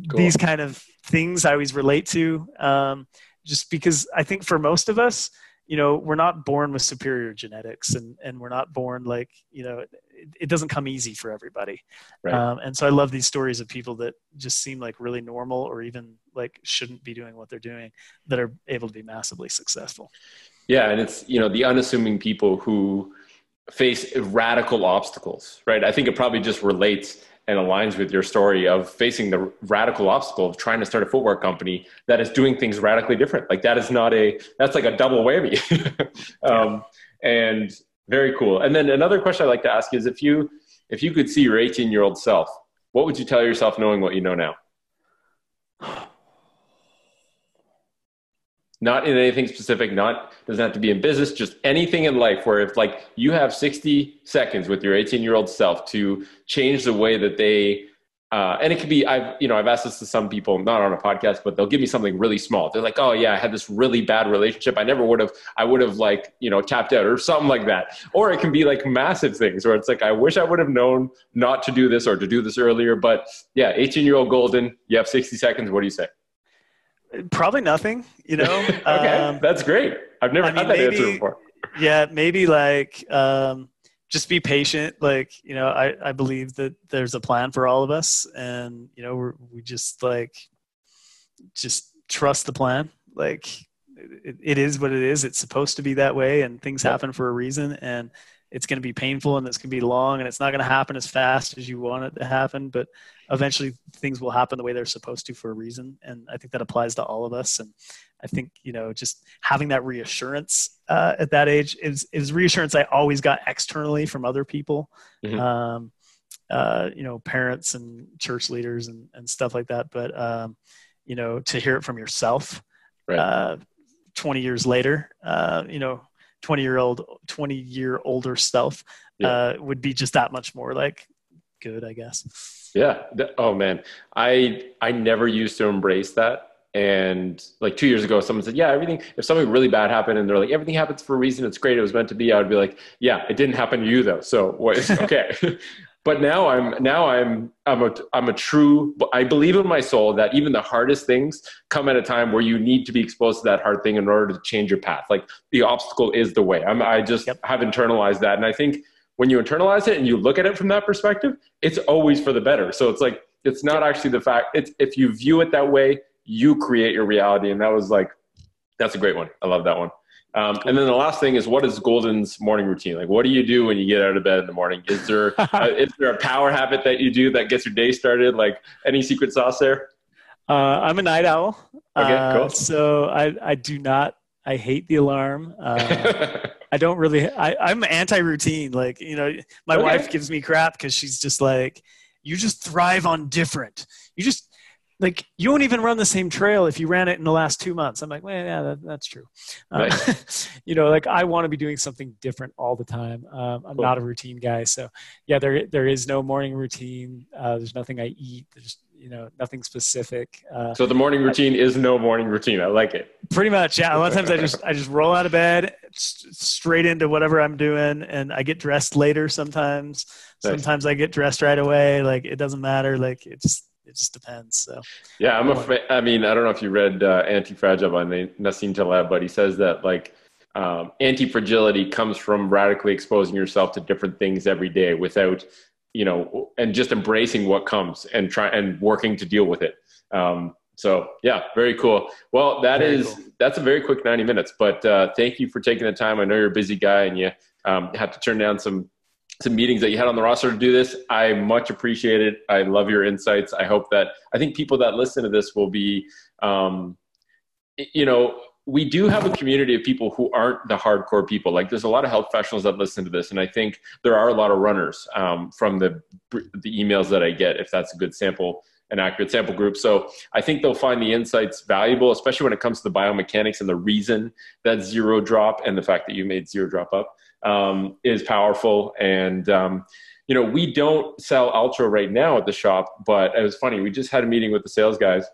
cool. these kind of things I always relate to, um, just because I think for most of us, you know, we're not born with superior genetics, and and we're not born like you know, it, it doesn't come easy for everybody. Right. Um, and so I love these stories of people that just seem like really normal, or even like shouldn't be doing what they're doing, that are able to be massively successful. Yeah, and it's you know the unassuming people who face radical obstacles, right? I think it probably just relates and aligns with your story of facing the radical obstacle of trying to start a footwear company that is doing things radically different. Like that is not a that's like a double whammy. um, and very cool. And then another question I'd like to ask is if you if you could see your 18 year old self, what would you tell yourself knowing what you know now? Not in anything specific not doesn't have to be in business just anything in life where if like you have 60 seconds with your 18 year old self to change the way that they uh, and it could be i've you know i've asked this to some people not on a podcast but they'll give me something really small. They're like oh yeah i had this really bad relationship. I never would have i would have like you know tapped out or something like that. Or it can be like massive things where it's like i wish i would have known not to do this or to do this earlier but yeah 18 year old golden you have 60 seconds what do you say Probably nothing, you know. okay, um, that's great. I've never I mean, had that maybe, answer before. yeah, maybe like um, just be patient. Like you know, I I believe that there's a plan for all of us, and you know, we're, we just like just trust the plan. Like it, it is what it is. It's supposed to be that way, and things happen for a reason. And it's going to be painful and it's going to be long and it's not going to happen as fast as you want it to happen but eventually things will happen the way they're supposed to for a reason and i think that applies to all of us and i think you know just having that reassurance uh, at that age is, is reassurance i always got externally from other people mm-hmm. um, uh, you know parents and church leaders and, and stuff like that but um, you know to hear it from yourself right. uh, 20 years later uh, you know 20 year old 20 year older self yeah. uh, would be just that much more like good i guess yeah oh man. I i never used to embrace that. And like two years ago someone said yeah everything if something really bad happened and they're like everything happens for a reason. It's great. It was meant to be. I would be like yeah it didn't happen to you though. So what okay. But now i'm now i'm i'm a i'm a true i believe in my soul that even the hardest things come at a time where you need to be exposed to that hard thing in order to change your path. Like the obstacle is the way. I'm i just yep. have internalized that. And i think when you internalize it and you look at it from that perspective it's always for the better so it's like it's not actually the fact it's if you view it that way you create your reality and that was like that's a great one i love that one um, and then the last thing is, what is Golden's morning routine? Like, what do you do when you get out of bed in the morning? Is there uh, is there a power habit that you do that gets your day started? Like, any secret sauce there? Uh, I'm a night owl. Okay, uh, cool. So I I do not. I hate the alarm. Uh, I don't really. I, I'm anti-routine. Like you know, my okay. wife gives me crap because she's just like, you just thrive on different. You just like you won't even run the same trail if you ran it in the last two months. I'm like, well, yeah, that, that's true. Um, right. Um, you know, like I want to be doing something different all the time. Um, I'm cool. not a routine guy, so yeah, there there is no morning routine. Uh, there's nothing I eat. There's you know nothing specific. Uh, so the morning routine I, is no morning routine. I like it. Pretty much, yeah. A lot of times I just I just roll out of bed straight into whatever I'm doing, and I get dressed later. Sometimes, nice. sometimes I get dressed right away. Like it doesn't matter. Like it's it just depends. So yeah, I'm afraid. I mean, I don't know if you read uh, Anti Fragile by Nassim Taleb, but he says that like um, anti fragility comes from radically exposing yourself to different things every day without you know, and just embracing what comes and try and working to deal with it. Um, so yeah, very cool. Well, that very is cool. that's a very quick 90 minutes, but uh, thank you for taking the time. I know you're a busy guy and you um, have to turn down some some meetings that you had on the roster to do this. I much appreciate it. I love your insights. I hope that I think people that listen to this will be, um, you know, we do have a community of people who aren't the hardcore people. Like there's a lot of health professionals that listen to this, and I think there are a lot of runners um, from the the emails that I get. If that's a good sample, an accurate sample group, so I think they'll find the insights valuable, especially when it comes to the biomechanics and the reason that zero drop and the fact that you made zero drop up um, is powerful. And um, you know, we don't sell Altra right now at the shop, but it was funny. We just had a meeting with the sales guys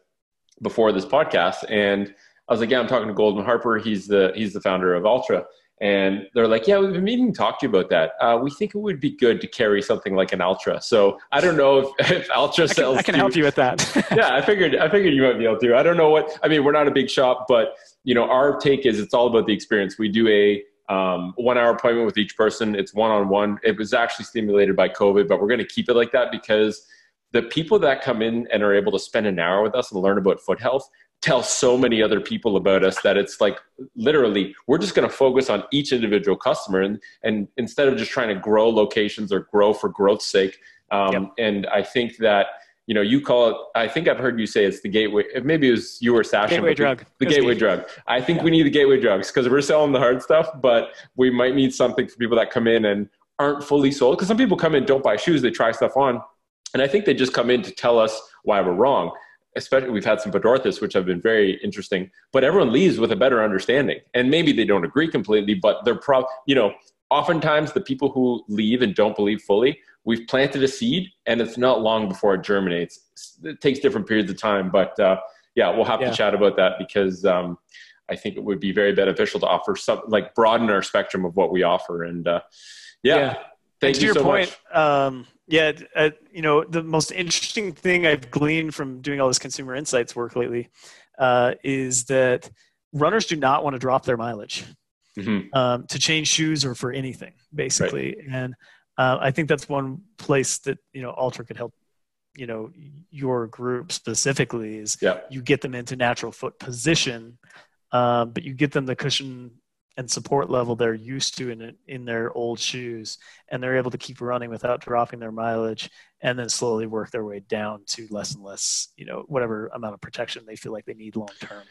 before this podcast, and I was like, yeah, I'm talking to Golden Harper. He's the he's the founder of Altra. And they're like, yeah, we've been meaning to talk to you about that. Uh, we think it would be good to carry something like an Altra. So I don't know if, if Altra sells. I can, I can help you with that. yeah, I figured I figured you might be able to. I don't know what I mean. We're not a big shop, but you know, our take is it's all about the experience. We do a um, one hour appointment with each person. It's one on one. It was actually stimulated by COVID, but we're going to keep it like that because the people that come in and are able to spend an hour with us and learn about foot health tell so many other people about us that it's like literally we're just going to focus on each individual customer and and instead of just trying to grow locations or grow for growth's sake um, yep. and i think that you know you call it i think i've heard you say it's the gateway maybe it was you or sasha gateway drug the, gateway drug i think yeah. we need the gateway drugs because we're selling the hard stuff but we might need something for people that come in and aren't fully sold because some people come in don't buy shoes they try stuff on and i think they just come in to tell us why we're wrong especially we've had some Podorthus, which have been very interesting, but everyone leaves with a better understanding. And maybe they don't agree completely, but they're probably, you know, oftentimes the people who leave and don't believe fully, we've planted a seed and it's not long before it germinates. It takes different periods of time, but uh, yeah, we'll have yeah. to chat about that because um, I think it would be very beneficial to offer some, like broaden our spectrum of what we offer. And uh, yeah. yeah. Thank and to you your so point, um, yeah, uh, you know, the most interesting thing I've gleaned from doing all this consumer insights work lately uh, is that runners do not want to drop their mileage mm-hmm. um, to change shoes or for anything, basically. Right. And uh, I think that's one place that you know Altra could help. You know, your group specifically is yeah. you get them into natural foot position, um, but you get them the cushion and support level they're used to in in their old shoes, and they're able to keep running without dropping their mileage, and then slowly work their way down to less and less, you know, whatever amount of protection they feel like they need long term.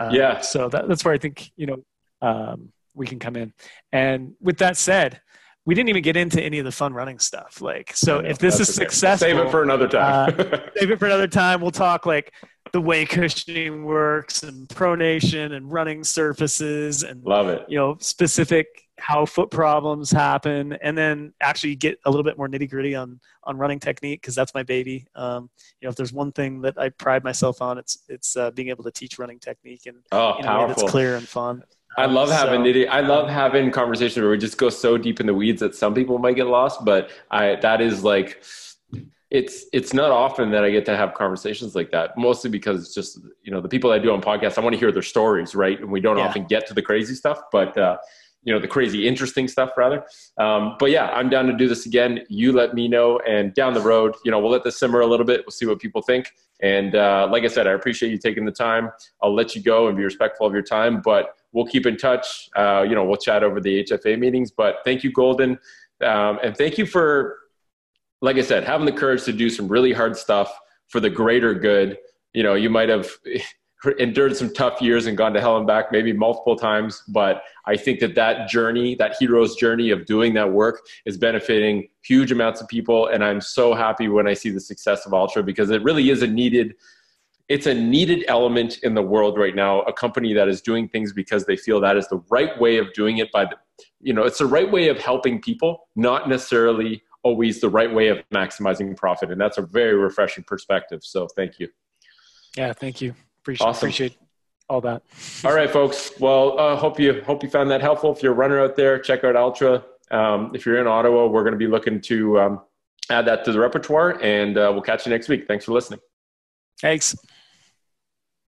Uh, yeah. So that, that's where I think you know um, we can come in. And with that said, we didn't even get into any of the fun running stuff. Like, so if this is okay. successful, save it for another time. uh, save it for another time. We'll talk like the way cushioning works and pronation and running surfaces and love it. You know, specific how foot problems happen, and then actually get a little bit more nitty gritty on on running technique because that's my baby. Um, you know, if there's one thing that I pride myself on, it's it's uh, being able to teach running technique and oh, a way that's clear and fun. I love having so, nitty. I love having conversations where we just go so deep in the weeds that some people might get lost. But I that is like it's it's not often that I get to have conversations like that. Mostly because it's just you know the people I do on podcasts. I want to hear their stories, right? And we don't yeah. often get to the crazy stuff, but uh, you know the crazy interesting stuff rather. Um, but yeah, I'm down to do this again. You let me know, and down the road, you know, we'll let this simmer a little bit. We'll see what people think. And uh, like I said, I appreciate you taking the time. I'll let you go and be respectful of your time, but we'll keep in touch. Uh, you know, we'll chat over the HFA meetings. But thank you, Golden, um, and thank you for, like I said, having the courage to do some really hard stuff for the greater good. You know, you might have endured some tough years and gone to hell and back maybe multiple times but i think that that journey that hero's journey of doing that work is benefiting huge amounts of people and i'm so happy when i see the success of Altra because it really is a needed it's a needed element in the world right now a company that is doing things because they feel that is the right way of doing it by the you know it's the right way of helping people not necessarily always the right way of maximizing profit. And that's a very refreshing perspective. So thank you. Yeah thank you. Appreciate, awesome. appreciate all that. All right folks. Well uh, hope you hope you found that helpful. If you're a runner out there check out Altra um, if you're in ottawa we're going to be looking to um, add that to the repertoire. And uh, we'll catch you next week. Thanks for listening. Thanks.